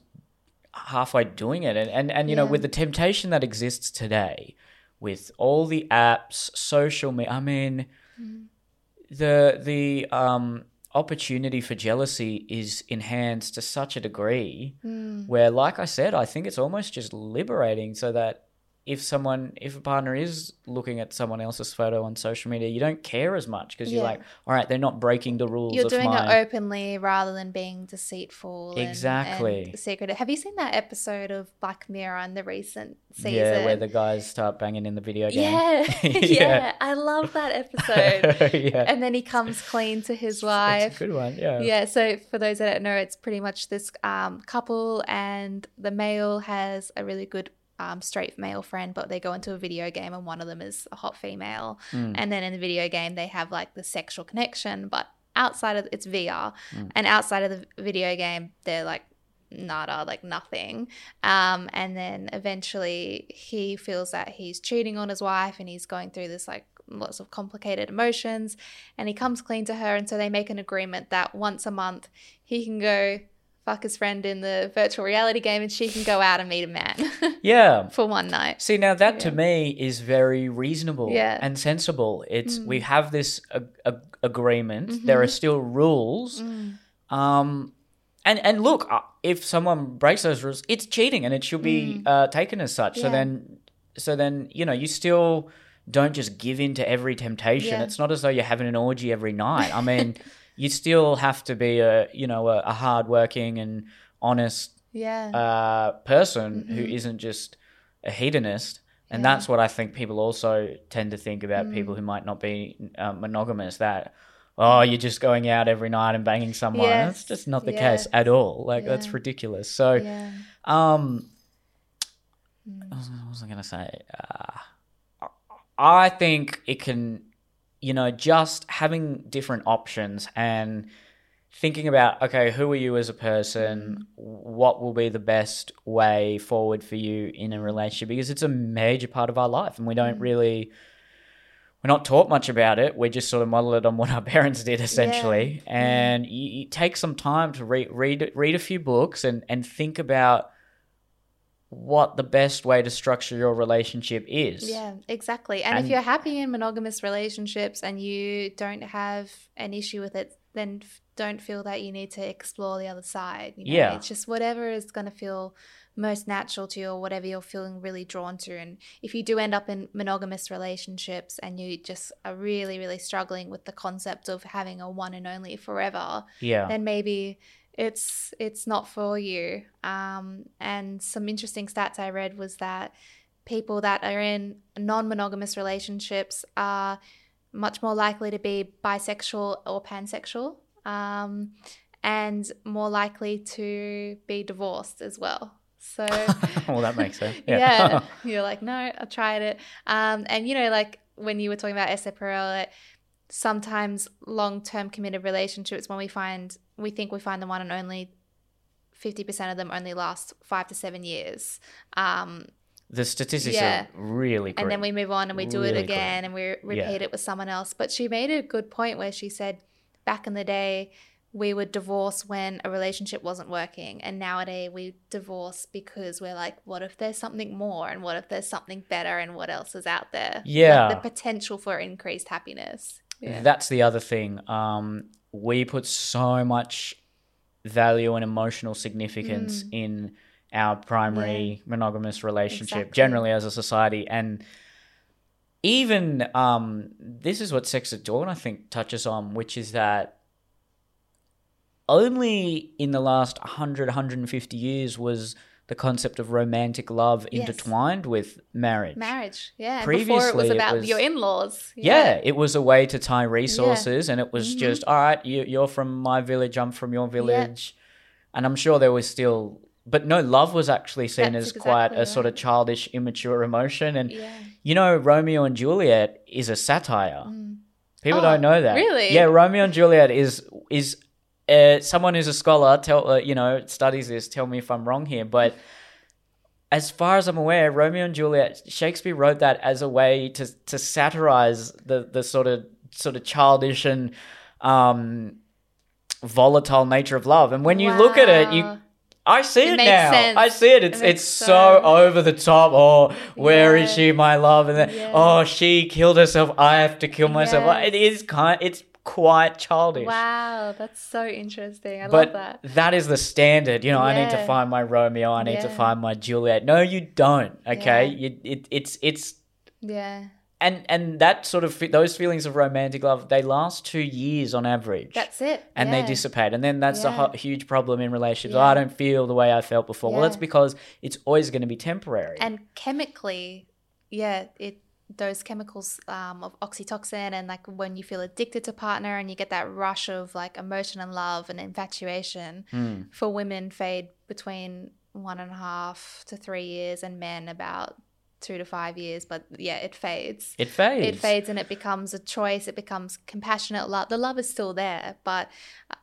halfway doing it, and and, and you know with the temptation that exists today, with all the apps, social media, I mean mm. the the um opportunity for jealousy is enhanced to such a degree Mm. where like i said i think it's almost just liberating so that if someone if a partner is looking at someone else's photo on social media you don't care as much because you're like all right they're not breaking the rules You're doing my it openly rather than being deceitful. Exactly. And, secretive. Have you seen that episode of Black Mirror in the recent season? yeah where the guys start banging in the video game [laughs] [laughs] yeah, yeah, I love that episode. [laughs] yeah and then he comes clean to his wife. good one yeah Yeah, so for those that don't know, it's pretty much this um, couple, and the male has a really good um, straight male friend, but they go into a video game, and one of them is a hot female. Mm. And then in the video game, they have like the sexual connection, but outside of it's VR, Mm. and outside of the video game, they're like nada, like nothing. Um, and then eventually, he feels that he's cheating on his wife, and he's going through this like lots of complicated emotions and he comes clean to her and so they make an agreement that once a month he can go fuck his friend in the virtual reality game and she can go out and meet a man [laughs] yeah for one night See, now that to me is very reasonable Yeah. and sensible. It's Mm. we have this a, a, agreement. There are still rules. Mm. Um, and and look, uh, if someone breaks those rules, it's cheating, and it should be uh, taken as such. So Mm. Then, so then you know, you still don't just give in to every temptation. Yeah. It's not as though you're having an orgy every night. I mean, [laughs] you still have to be a you know a, a hardworking and honest yeah uh, person who Mhm. isn't just a hedonist. And Yeah. that's what I think people also tend to think about Mm. people who might not be uh, monogamous. That oh, you're just going out every night and banging someone. That's just not the yeah. case at all. Like that's ridiculous. So, yeah um, Mm. was- what was I going to say? Uh, I think it can, you know, just having different options and thinking about, okay, who are you as a person? What will be the best way forward for you in a relationship? Because it's a major part of our life and we don't Mm. really. We're not taught much about it. We just sort of model it on what our [laughs] parents did, essentially. Yeah. And you, you take some time to read read read a few books and and think about what the best way to structure your relationship is. Yeah, exactly. And, And- if you're happy in monogamous relationships and you don't have an issue with it, then f- don't feel that you need to explore the other side. You know? Yeah. It's just whatever is going to feel most natural to you or whatever you're feeling really drawn to. And if you do end up in monogamous relationships and you just are really, really struggling with the concept of having a one and only forever, Yeah. then maybe it's it's not for you. Um, and some interesting stats I read was that people that are in non-monogamous relationships are much more likely to be bisexual or pansexual, um, and more likely to be divorced as well. So [laughs] well, that makes sense. yeah. Yeah. [laughs] You're like, no, I tried it. Um, and you know, like when you were talking about Perel, sometimes long term committed relationships, when we find, we think we find the one and only, 50% of them only last five to seven years. Um, the statistics Yeah. are really great. and then we move on and we do Really it again and we re- repeat it with someone else. But she made a good point where she said, back in the day, we would divorce when a relationship wasn't working, and nowadays we divorce because we're like, what if there's something more, and what if there's something better, and what else is out there? Like, Yeah. the potential for increased happiness. Yeah, That's the other thing. Um, we put so much value and emotional significance in our primary monogamous relationship, Mm. Exactly. generally as a society, and even um, this is what Sex at Dawn I think touches on, which is that only in the last 100, 150 years was the concept of romantic love Yes. intertwined with marriage. Marriage, yeah. and before it was Previously, it about was- your in-laws. Yeah, it was a way to tie resources, and it was Mhm. just all right. You, you're from my village, I'm from your village, and I'm sure there was still, but no, love was actually seen That's as quite exactly a sort of childish, immature emotion. And Yeah. you know, Romeo and Juliet is a satire. Mm. People Oh, don't know that. really? Yeah, Romeo and Juliet is is uh, someone who's a scholar. Tell uh, you know studies this. Tell me if I'm wrong here, but. As far as I'm aware, Romeo and Juliet, Shakespeare wrote that as a way to to satirize the the sort of sort of childish and um, volatile nature of love. And when you look at it, you I see It it, now. sense. I see it. It's It it's so- so over the top. Oh, where is Yeah. she, my love? And then Yeah. oh, she killed herself. I have to kill myself. It is kind. It's quite childish. Wow, that's so interesting. I But love that. that is the standard. You know, I need to find my Romeo. I need to find my Juliet. No, you don't. Okay, Yeah. you, it, it's it's Yeah, and and that sort of those feelings of romantic love they last two years on average. that's it. and they dissipate. And then that's a Yeah. huge problem in relationships. Yeah. Oh, I don't feel the way I felt before. Well, that's because it's always going to be temporary. And chemically, yeah, it those chemicals um, of oxytocin and like when you feel addicted to partner and you get that rush of like emotion and love and infatuation Hmm. for women fade between one and a half to three years and men about two to five years but yeah it fades It fades. it fades and it becomes a choice it becomes compassionate love the love is still there but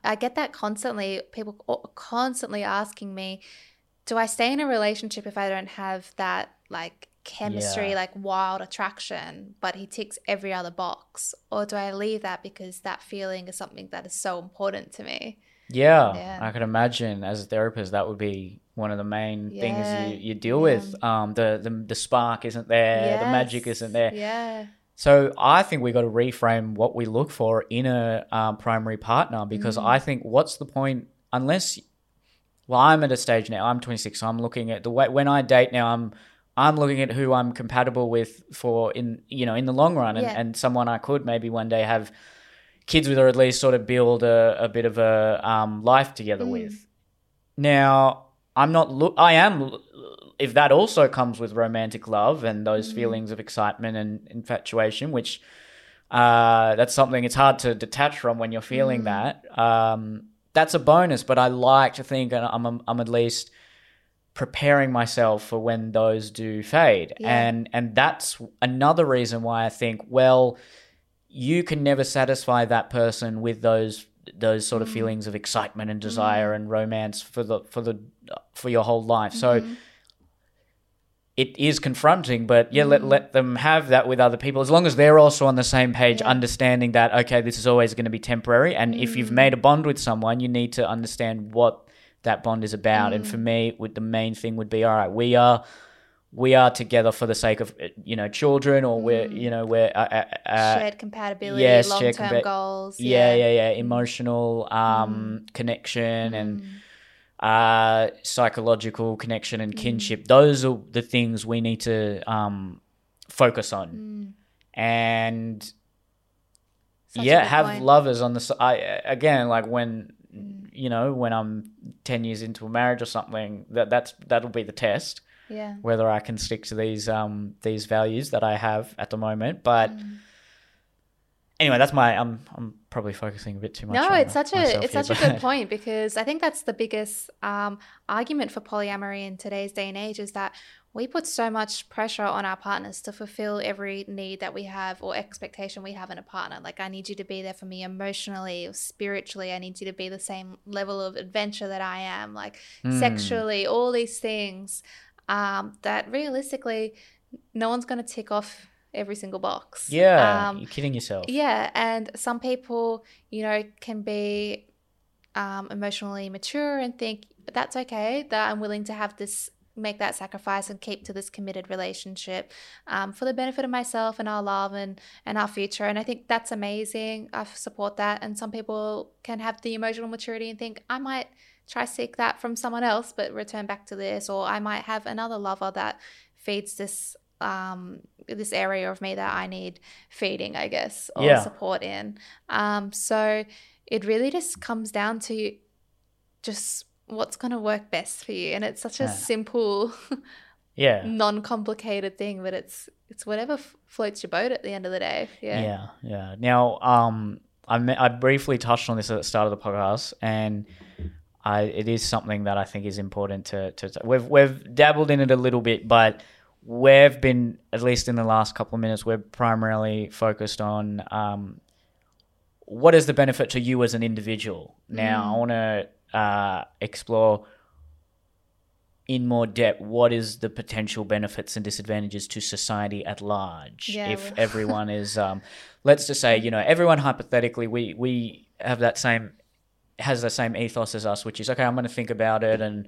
i get that constantly people constantly asking me do i stay in a relationship if i don't have that like chemistry Yeah. like wild attraction but he ticks every other box or do i leave that because that feeling is something that is so important to me Yeah, Yeah. I can imagine as a therapist that would be one of the main Yeah, things you, you deal with. Um, the, the the spark isn't there, the magic isn't there. yeah So I think we got to reframe what we look for in a um, primary partner because Mm. I think what's the point unless well I'm at a stage now I'm 26 so I'm looking at the way when I date now I'm I'm looking at who I'm compatible with for in you know in the long run and, Yeah. and someone I could maybe one day have kids with or at least sort of build a, a bit of a um, life together Mm. with. Now I'm not look I am if that also comes with romantic love and those Mm. feelings of excitement and infatuation, which uh, that's something it's hard to detach from when you're feeling Mm. that. Um, that's a bonus, but I like to think and I'm I'm at least preparing myself for when those do fade, Yeah. and and that's another reason why I think well, you can never satisfy that person with those those sort of Mm. feelings of excitement and desire and romance for the for the for your whole life. So Mhm. it is confronting, but yeah, let, Mm. let them have that with other people as long as they're also on the same page, Yeah. understanding that, okay, this is always going to be temporary. And if you've Mm. made a bond with someone, you need to understand what that bond is about. And Mm. for me, would the main thing would be, all right, we are. We are together for the sake of you know children, or we're Mm. you know we're uh, uh, uh, shared compatibility yes, long-term compa- goals yeah yeah yeah emotional um connection and Mm. uh, psychological connection and Mm. kinship. Those are the things we need to um, focus on. Mm. And Such yeah, have point. lovers on the side. I, again, like when Mm. You know when I'm ten years into a marriage or something, that that's that'll be the test yeah whether I can stick to these um these values that I have at the moment. But Mm. anyway, that's my I'm I'm probably focusing a bit too much. No, on it's such a it's here, such a good [laughs] point because I think that's the biggest um, argument for polyamory in today's day and age is that we put so much pressure on our partners to fulfill every need that we have or expectation we have in a partner. Like I need you to be there for me emotionally or spiritually. I need you to be the same level of adventure that I am. Like Mm. sexually, all these things um, that realistically no one's going to tick off every single box. Yeah, Um, you're kidding yourself. yeah, and some people, you know, can be um, emotionally mature and think that's okay that I'm willing to have this, make that sacrifice and keep to this committed relationship um, for the benefit of myself and our love and and our future. And I think that's amazing. I support that. And some people can have the emotional maturity and think I might try seek that from someone else, but return back to this, or I might have another lover that feeds this um, this area of me that I need feeding, I guess, or Yeah. support in. Um, so it really just comes down to just what's going to work best for you, and it's such a Yeah. simple, [laughs] Yeah. non-complicated thing, but it's it's whatever f- floats your boat at the end of the day. Yeah. Yeah, yeah. Now, um, I me- I briefly touched on this at the start of the podcast, and I it is something that I think is important to to. We've we've dabbled in it a little bit, but we've been at least in the last couple of minutes, we're primarily focused on um, what is the benefit to you as an individual. Now, I want to uh, explore in more depth what is the potential benefits and disadvantages to society at large. Yeah, if well- everyone is um, let's just say you know everyone hypothetically we we have that same has the same ethos as us which is okay i'm going to think about it and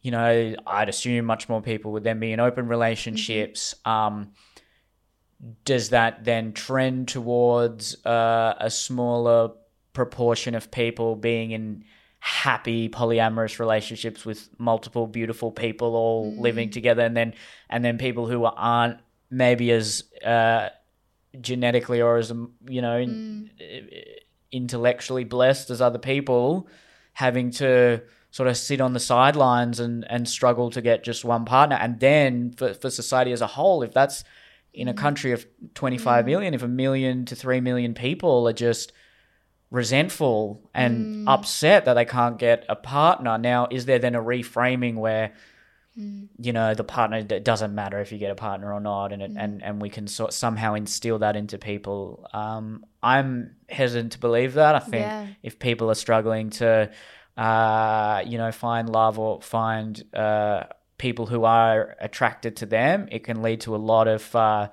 you know i'd assume much more people would then be in open relationships. Um, does that then trend towards uh, a smaller proportion of people being in happy polyamorous relationships with multiple beautiful people all living mm. together and then and then people who aren't maybe as uh, genetically or as um, you know in- mm. uh, intellectually blessed as other people having to sort of sit on the sidelines and and struggle to get just one partner. And then for, for society as a whole if that's in a mm. country of 25 million if a million to 3 million people are just resentful and upset that they can't get a partner. Now is there then a reframing where you know the partner it doesn't matter if you get a partner or not and it, and and we can sort somehow instill that into people. Um i'm hesitant to believe that. I think Yeah. if people are struggling to uh you know find love or find uh people who are attracted to them it can lead to a lot of uh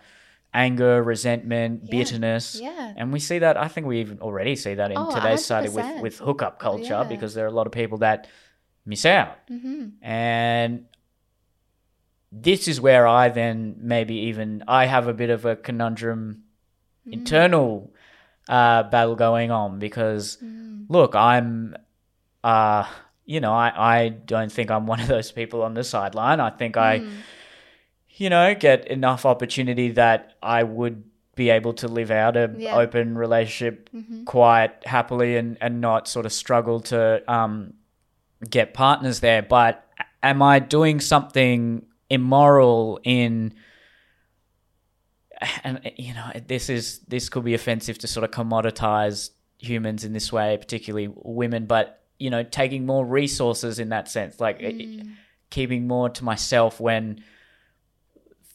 anger resentment bitterness Yeah. and we see that i think we even already see that in Oh, today's society with 100%. with hookup culture Yeah. because there are a lot of people that miss out Mm-hmm. and this is where I then maybe even I have a bit of a conundrum internal uh, battle going on because look, I'm uh you know, I, I don't think I'm one of those people on the sideline. I think I you know, get enough opportunity that I would be able to live out a Yeah. open relationship quite happily and, and not sort of struggle to um get partners there, but am I doing something immoral in and you know this is this could be offensive to sort of commoditize humans in this way, particularly women, but you know taking more resources in that sense, like eh, keeping more to myself when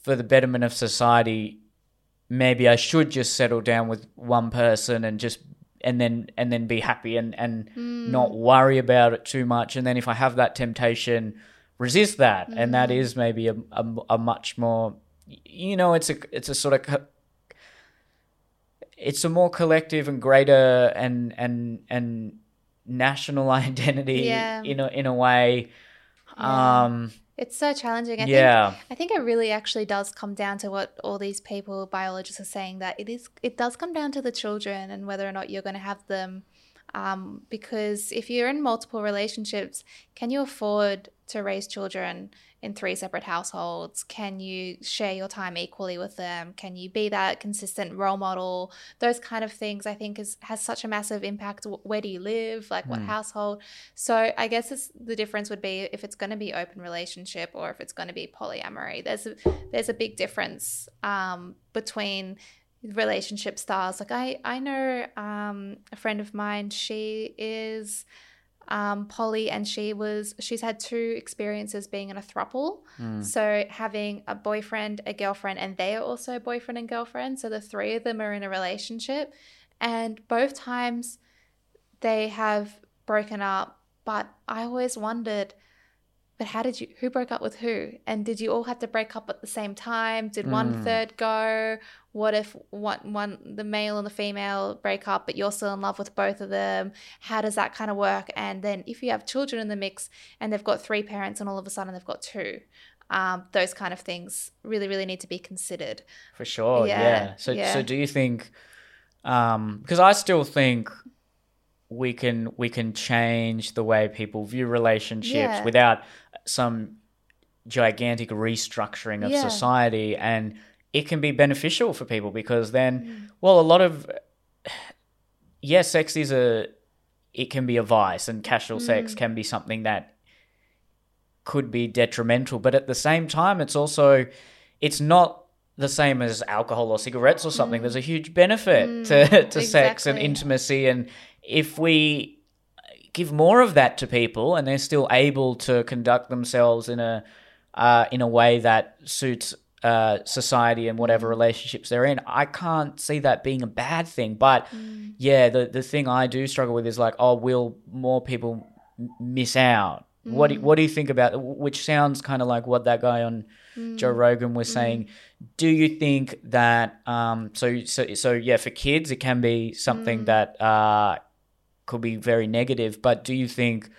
for the betterment of society maybe I should just settle down with one person and just and then and then be happy and and not worry about it too much. And then if I have that temptation resist that. And that is maybe a, a, a much more you know it's a it's a sort of co- it's a more collective and greater and and and national [laughs] identity Yeah. in a in a way. Yeah. um It's so challenging. I think yeah I think it really actually does come down to what all these people, biologists, are saying that it is. It does come down to the children and whether or not you're going to have them. Um, because if you're in multiple relationships, can you afford to raise children in three separate households? Can you share your time equally with them? Can you be that consistent role model? Those kind of things, I think, is has such a massive impact. Where do you live? Like what household? So I guess the difference would be if it's going to be open relationship or if it's going to be polyamory. There's a, there's a big difference um, between relationship styles. Like I I know um, a friend of mine. She is um, poly, and she was she's had two experiences being in a throuple. So having a boyfriend, a girlfriend, and they are also boyfriend and girlfriend. So the three of them are in a relationship, and both times they have broken up. But I always wondered, but how did you? Who broke up with who? And did you all have to break up at the same time? Did one third go? What if one one the male and the female break up, but you're still in love with both of them? How does that kind of work? And then if you have children in the mix and they've got three parents, and all of a sudden they've got two, um, those kind of things really really need to be considered. For sure, yeah. Yeah, So, yeah. so do you think? Um, because I still think we can we can change the way people view relationships Yeah. without some gigantic restructuring of society and it can be beneficial for people because then mm. well a lot of yes sex is a it can be a vice and casual sex mm. can be something that could be detrimental but at the same time it's also it's not the same as alcohol or cigarettes or something. There's a mm. huge benefit to, to sex and intimacy and if we give more of that to people and they're still able to conduct themselves in a uh, in a way that suits uh, society and whatever relationships they're in, I can't see that being a bad thing. But yeah, the the thing I do struggle with is like, oh, will more people m- miss out? What do, what do you think about? Which sounds kind of like what that guy on Joe Rogan was saying. Do you think that um, so so so yeah for kids it can be something that uh, could be very negative, but do you think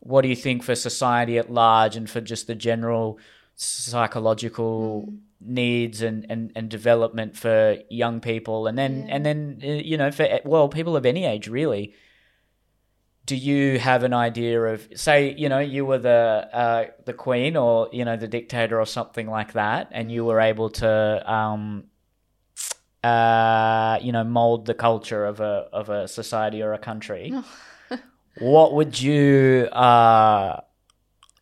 what do you think for society at large and for just the general psychological needs and, and, and development for young people. And then and then uh, you know for well people of any age really. Do you have an idea of say you know you were the uh, the queen or you know the dictator or something like that and you were able to um uh you know mold the culture of a of a society or a country? [laughs] What would you uh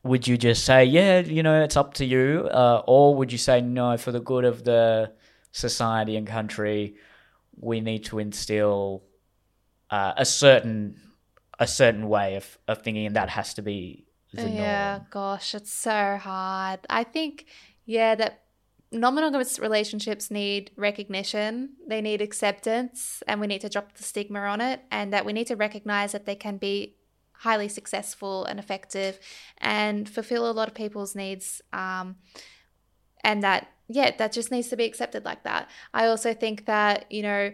would you just say yeah you know it's up to you uh, or would you say no for the good of the society and country we need to instill uh, a certain a certain way of, of thinking and that has to be yeah, norm gosh, it's so hard. I think, yeah, that non monogamous relationships need recognition, they need acceptance, and we need to drop the stigma on it, and that we need to recognize that they can be highly successful and effective and fulfill a lot of people's needs. Um, and that, yeah, that just needs to be accepted like that. I also think that, you know,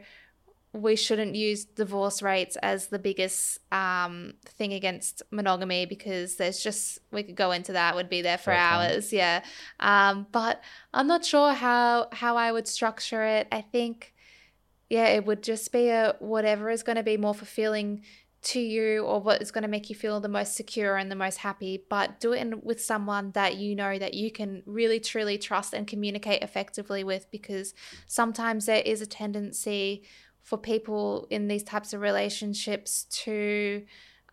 we shouldn't use divorce rates as the biggest um, thing against monogamy because there's just we could go into that would be there for point. hours yeah um, but i'm not sure how how i would structure it i think yeah it would just be a whatever is going to be more fulfilling to you or what is going to make you feel the most secure and the most happy but do it in, with someone that you know that you can really truly trust and communicate effectively with because sometimes there is a tendency for people in these types of relationships to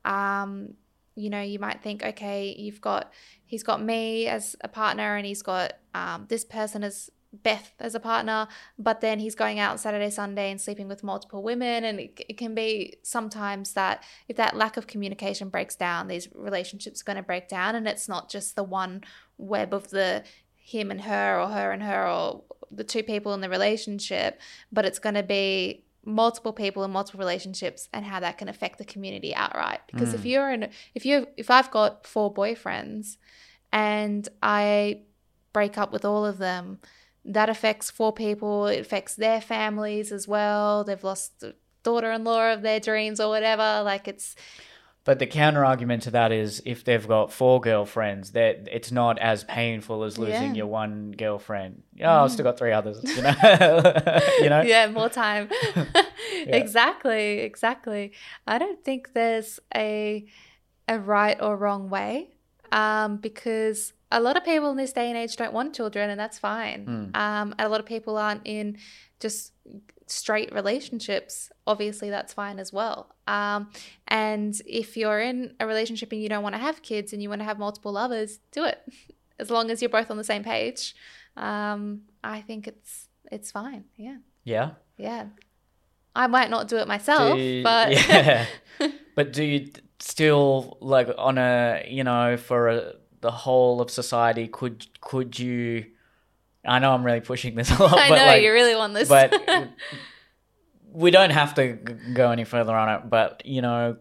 um you know you might think okay you've got he's got me as a partner and he's got um, this person as beth as a partner but then he's going out on saturday sunday and sleeping with multiple women. And it, it can be sometimes that if that lack of communication breaks down these relationships are going to break down. And it's not just the one web of the him and her or her and her or the two people in the relationship but it's going to be multiple people in multiple relationships and how that can affect the community outright. Because if mm. you're in if you if i've got four boyfriends and i break up with all of them that affects four people it affects their families as well they've lost the daughter-in-law of their dreams or whatever like it's But the counter argument to that is if they've got four girlfriends, that it's not as painful as losing Yeah. Mm. your one girlfriend. Oh, I've still got three others. You know, [laughs] you know. yeah more time [laughs] exactly exactly i don't think there's a a right or wrong way um, because a lot of people in this day and age don't want children and that's fine um, and a lot of people aren't in just straight relationships obviously that's fine as well um, and if you're in a relationship and you don't want to have kids and you want to have multiple lovers do it [laughs] as long as you're both on the same page um, i think it's it's fine yeah Yeah. yeah. I might not do it myself, Do you- but [laughs] yeah. [laughs] but do you still like on a you know for a, the whole of society? Could could you? I know I'm really pushing this [laughs] a lot, I but know like, you really want this. but [laughs] we don't have to go any further on it. But you know,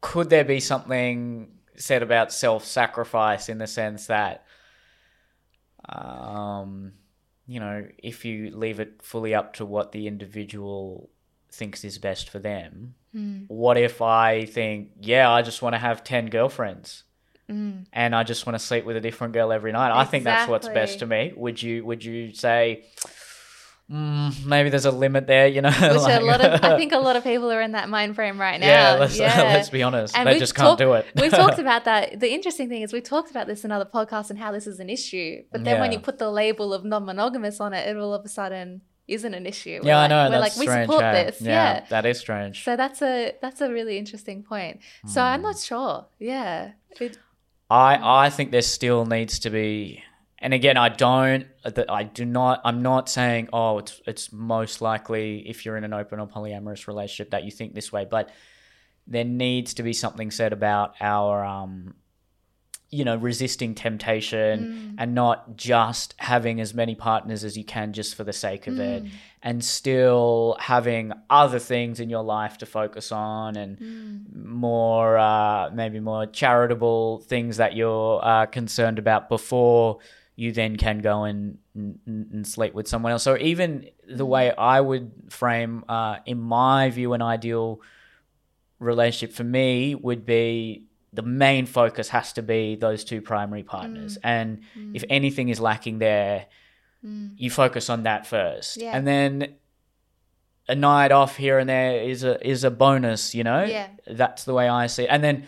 could there be something said about self-sacrifice in the sense that, um, you know, if you leave it fully up to what the individual thinks is best for them, Hmm. what if I think, yeah, I just want to have ten girlfriends? Hmm. and I just want to sleep with a different girl every night. I think that's what's best to me. Would you would you say mm, maybe there's a limit there, you know. [laughs] Which a lot of, I think a lot of [laughs] people are in that mind frame right now. yeah, let's, [laughs] yeah. let's be honest. And they we've just can't talked- do it. we've talked about that. The interesting thing is we talked about this in other podcasts and how this is an issue. But then when you put the label of non-monogamous on it, it all of a sudden isn't an issue. We're yeah, I know. We're That's like, we strange. support hey? this. Yeah, Yeah. that is strange. So that's a that's a really interesting point. So I'm not sure. Yeah. It, I I think there still needs to be, and again, I don't, I do not. I'm not saying oh, it's it's most likely if you're in an open or polyamorous relationship that you think this way, but there needs to be something said about our um, you know, resisting temptation and not just having as many partners as you can just for the sake of it, and still having other things in your life to focus on and more uh, maybe more charitable things that you're uh, concerned about before you then can go and, and, and sleep with someone else. So even the way I would frame, uh, in my view, an ideal relationship for me would be the main focus has to be those two primary partners, and if anything is lacking there, you focus on that first, Yeah. and then a night off here and there is a is a bonus, you know. Yeah. That's the way I see it. And then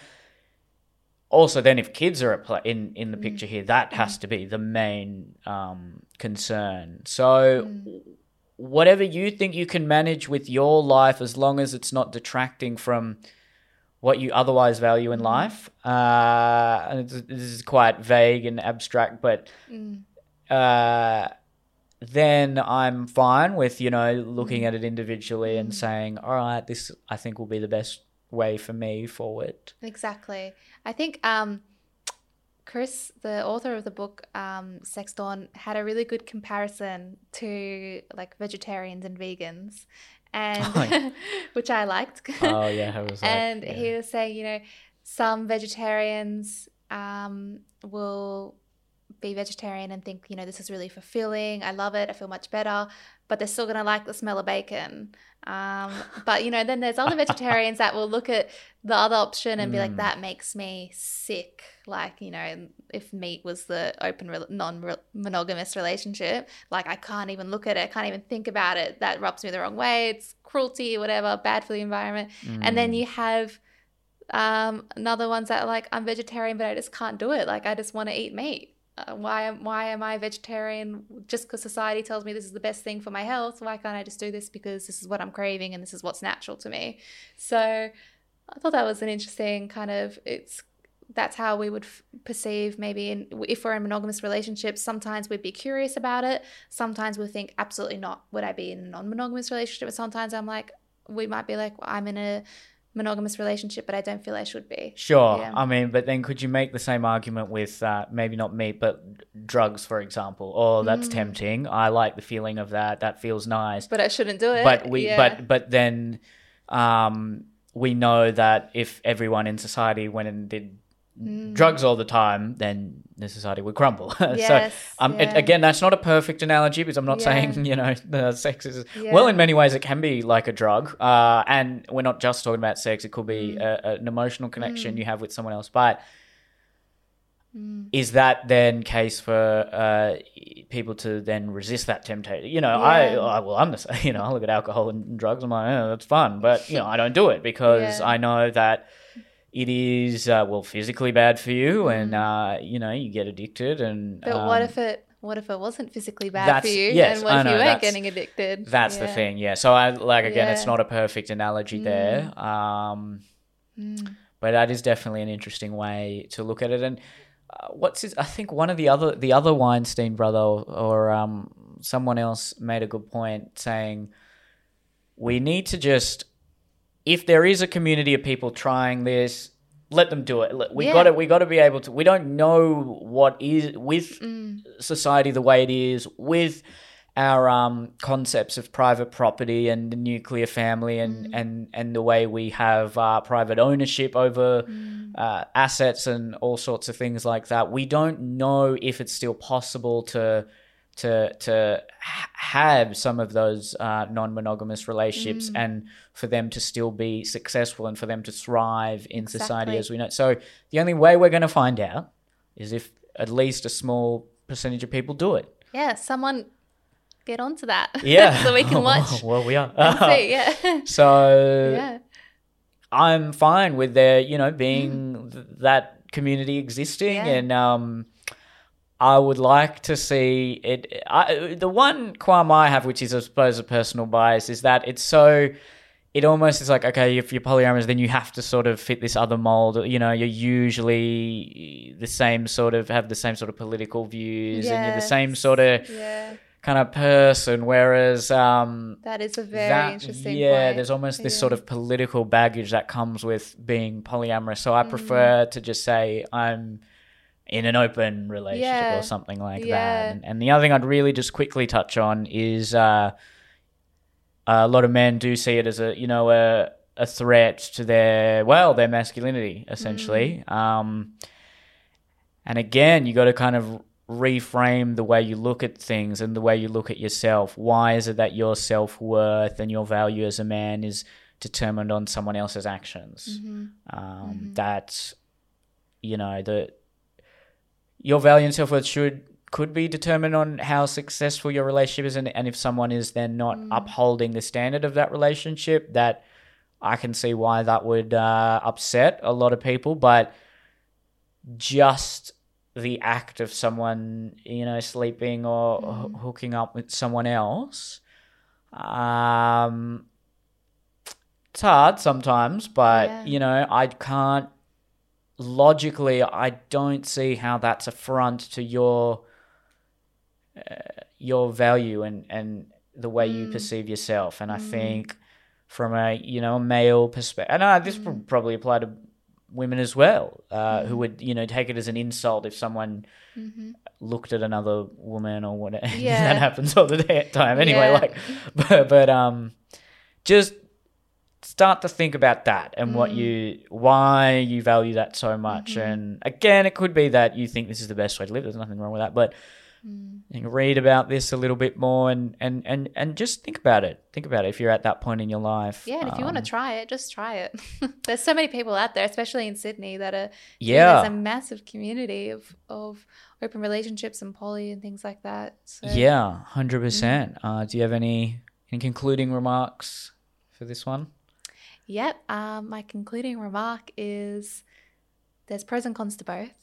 also then if kids are at play in in the Mm. picture here, that has to be the main um, concern. So Mm. whatever you think you can manage with your life, as long as it's not detracting from what you otherwise value Mm. in life. Uh, and this is quite vague and abstract, but Mm. uh, then I'm fine with you know looking Mm. at it individually and saying, all right, this I think will be the best way for me forward. Exactly. I think um, Chris, the author of the book um, Sex Dawn, had a really good comparison to like vegetarians and vegans, and [laughs] Oh, yeah. [laughs] which I liked. Oh yeah, I was [laughs] like, and yeah. he was saying, you know, some vegetarians um, will be vegetarian and think, you know, this is really fulfilling. I love it. I feel much better. But they're still going to like the smell of bacon. Um, [laughs] but, you know, then there's other vegetarians that will look at the other option and be like, Mm. that makes me sick. Like, you know, if meat was the open, non monogamous relationship, like I can't even look at it. I can't even think about it. That rubs me the wrong way. It's cruelty, whatever, bad for the environment. And then Mm. you have um, another ones that are like I'm vegetarian, but I just can't do it. Like I just want to eat meat. Uh, why am why am I vegetarian? Just because society tells me this is the best thing for my health. Why can't I just do this because this is what I'm craving and this is what's natural to me? So I thought that was an interesting kind of it's that's how we would f- perceive maybe in, if we're in monogamous relationships sometimes we'd be curious about it sometimes we'll think absolutely not would i be in a non-monogamous relationship and sometimes i'm like we might be like well, i'm in a monogamous relationship but i don't feel i should be Sure. Yeah. I mean, but then could you make the same argument with uh, maybe not meat, but drugs, for example? Oh, that's Mm. tempting. I like the feeling of that. That feels nice. but i shouldn't do it But we, yeah. but but then, um, we know that if everyone in society went and did Mm. drugs all the time, then the society would crumble. [laughs] Yes, so, um, it- again, that's not a perfect analogy because I'm not Yeah. saying [laughs] you know the sex is Yeah. well. In many ways, it can be like a drug, uh, and we're not just talking about sex. It could be Mm. a, an emotional connection you have with someone else, but. Mm. Is that then case for uh, people to then resist that temptation? You know, I, I well, I'm the same. [laughs] You know, I look at alcohol and drugs. I'm like, oh, that's fun, but you know, I don't do it because Yeah. I know that it is uh, well physically bad for you, and uh, you know, you get addicted. And Mm. but what um, if it what if it wasn't physically bad for you yes, and what I if know, you weren't getting addicted That's the thing, yeah. So I like again, it's not a perfect analogy there, um, Mm. but that is definitely an interesting way to look at it. And uh, what's his? I think one of the other the other Weinstein brother or, or um, someone else made a good point saying we need to just if there is a community of people trying this. Let them do it. We Yeah. got to. We got to be able to. We don't know what is with Mm. society the way it is with our um, concepts of private property and the nuclear family and, and, and the way we have uh, private ownership over uh, assets and all sorts of things like that. We don't know if it's still possible to to to have some of those uh, non-monogamous relationships and for them to still be successful and for them to thrive in society as we know. So the only way we're going to find out is if at least a small percentage of people do it. yeah someone get onto that. [laughs] Yeah. so we can [laughs] watch. well, we are. see, [laughs] yeah. so yeah. I'm fine with there, you know, being th- that community existing, Yeah. and um, I would like to see it. I, the one qualm I have, which is I suppose a personal bias, is that it's so. It almost is like okay, if you're polyamorous, then you have to sort of fit this other mold. You know, you're usually the same sort of have the same sort of political views, and you're the same sort of Yeah. kind of person. Whereas, um, That is a very that- interesting yeah, point. there's almost this Yeah. sort of political baggage that comes with being polyamorous. So I Mm. prefer to just say I'm in an open relationship Yeah. or something like Yeah. that. And, and the other thing I'd really just quickly touch on is uh, a lot of men do see it as a you know a a threat to their well their masculinity essentially. Mm. Um, and again, you got to kind of reframe the way you look at things and the way you look at yourself. Why is it that your self worth and your value as a man is determined on someone else's actions? Mhm. Um, That you know the your value and self worth should could be determined on how successful your relationship is, and, and if someone is then not upholding the standard of that relationship, that I can see why that would uh, upset a lot of people, but just the act of someone, you know, sleeping or h- hooking up with someone else, um, it's hard sometimes, but Yeah. you know, I can't logically, I don't see how that's a front to your uh, your value and and the way you perceive yourself. And I think from a you know a male perspective, and uh, this would probably apply to women as well, uh, who would you know take it as an insult if someone looked at another woman or whatever. [laughs] Yeah. that happens all the time anyway. Yeah. Like, [laughs] but, but um, just start to think about that and what you why you value that so much. And again, it could be that you think this is the best way to live. There's nothing wrong with that, but. You can read about this a little bit more and, and, and, and just think about it. Think about it if you're at that point in your life. Yeah, and if you want to Um, try it, just try it. [laughs] there's so many people out there, especially in Sydney, that are Yeah. There's a massive community of of open relationships and poly and things like that. So Yeah, hundred percent. Mm-hmm. Uh, do you have any any concluding remarks for this one? Yep. Um, my concluding remark is there's pros and cons to both.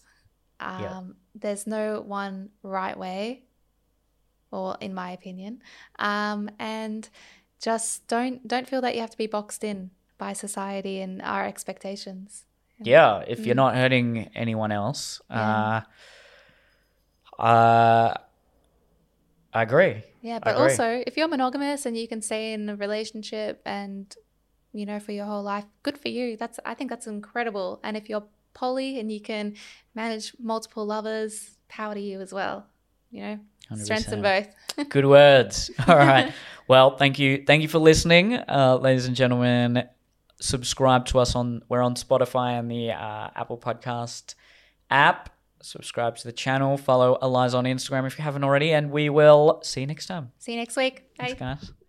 Um, Yeah. There's no one right way, or in my opinion, um, and just don't don't feel that you have to be boxed in by society and our expectations. Yeah, if you're not hurting anyone else, Mm. Yeah. uh, uh, I agree. Yeah, but agree. also if you're monogamous and you can stay in a relationship and you know for your whole life, good for you. That's I think that's incredible. And if you're poly and you can manage multiple lovers, power to you as well. You know, strengths in 100%. both. [laughs] Good words. All right. Well, thank you. Thank you for listening, uh, ladies and gentlemen. Subscribe to us on we're on Spotify and the uh, Apple Podcast app. Subscribe to the channel. Follow Eliza on Instagram if you haven't already, and we will see you next time. See you next week. Bye. Thanks, guys.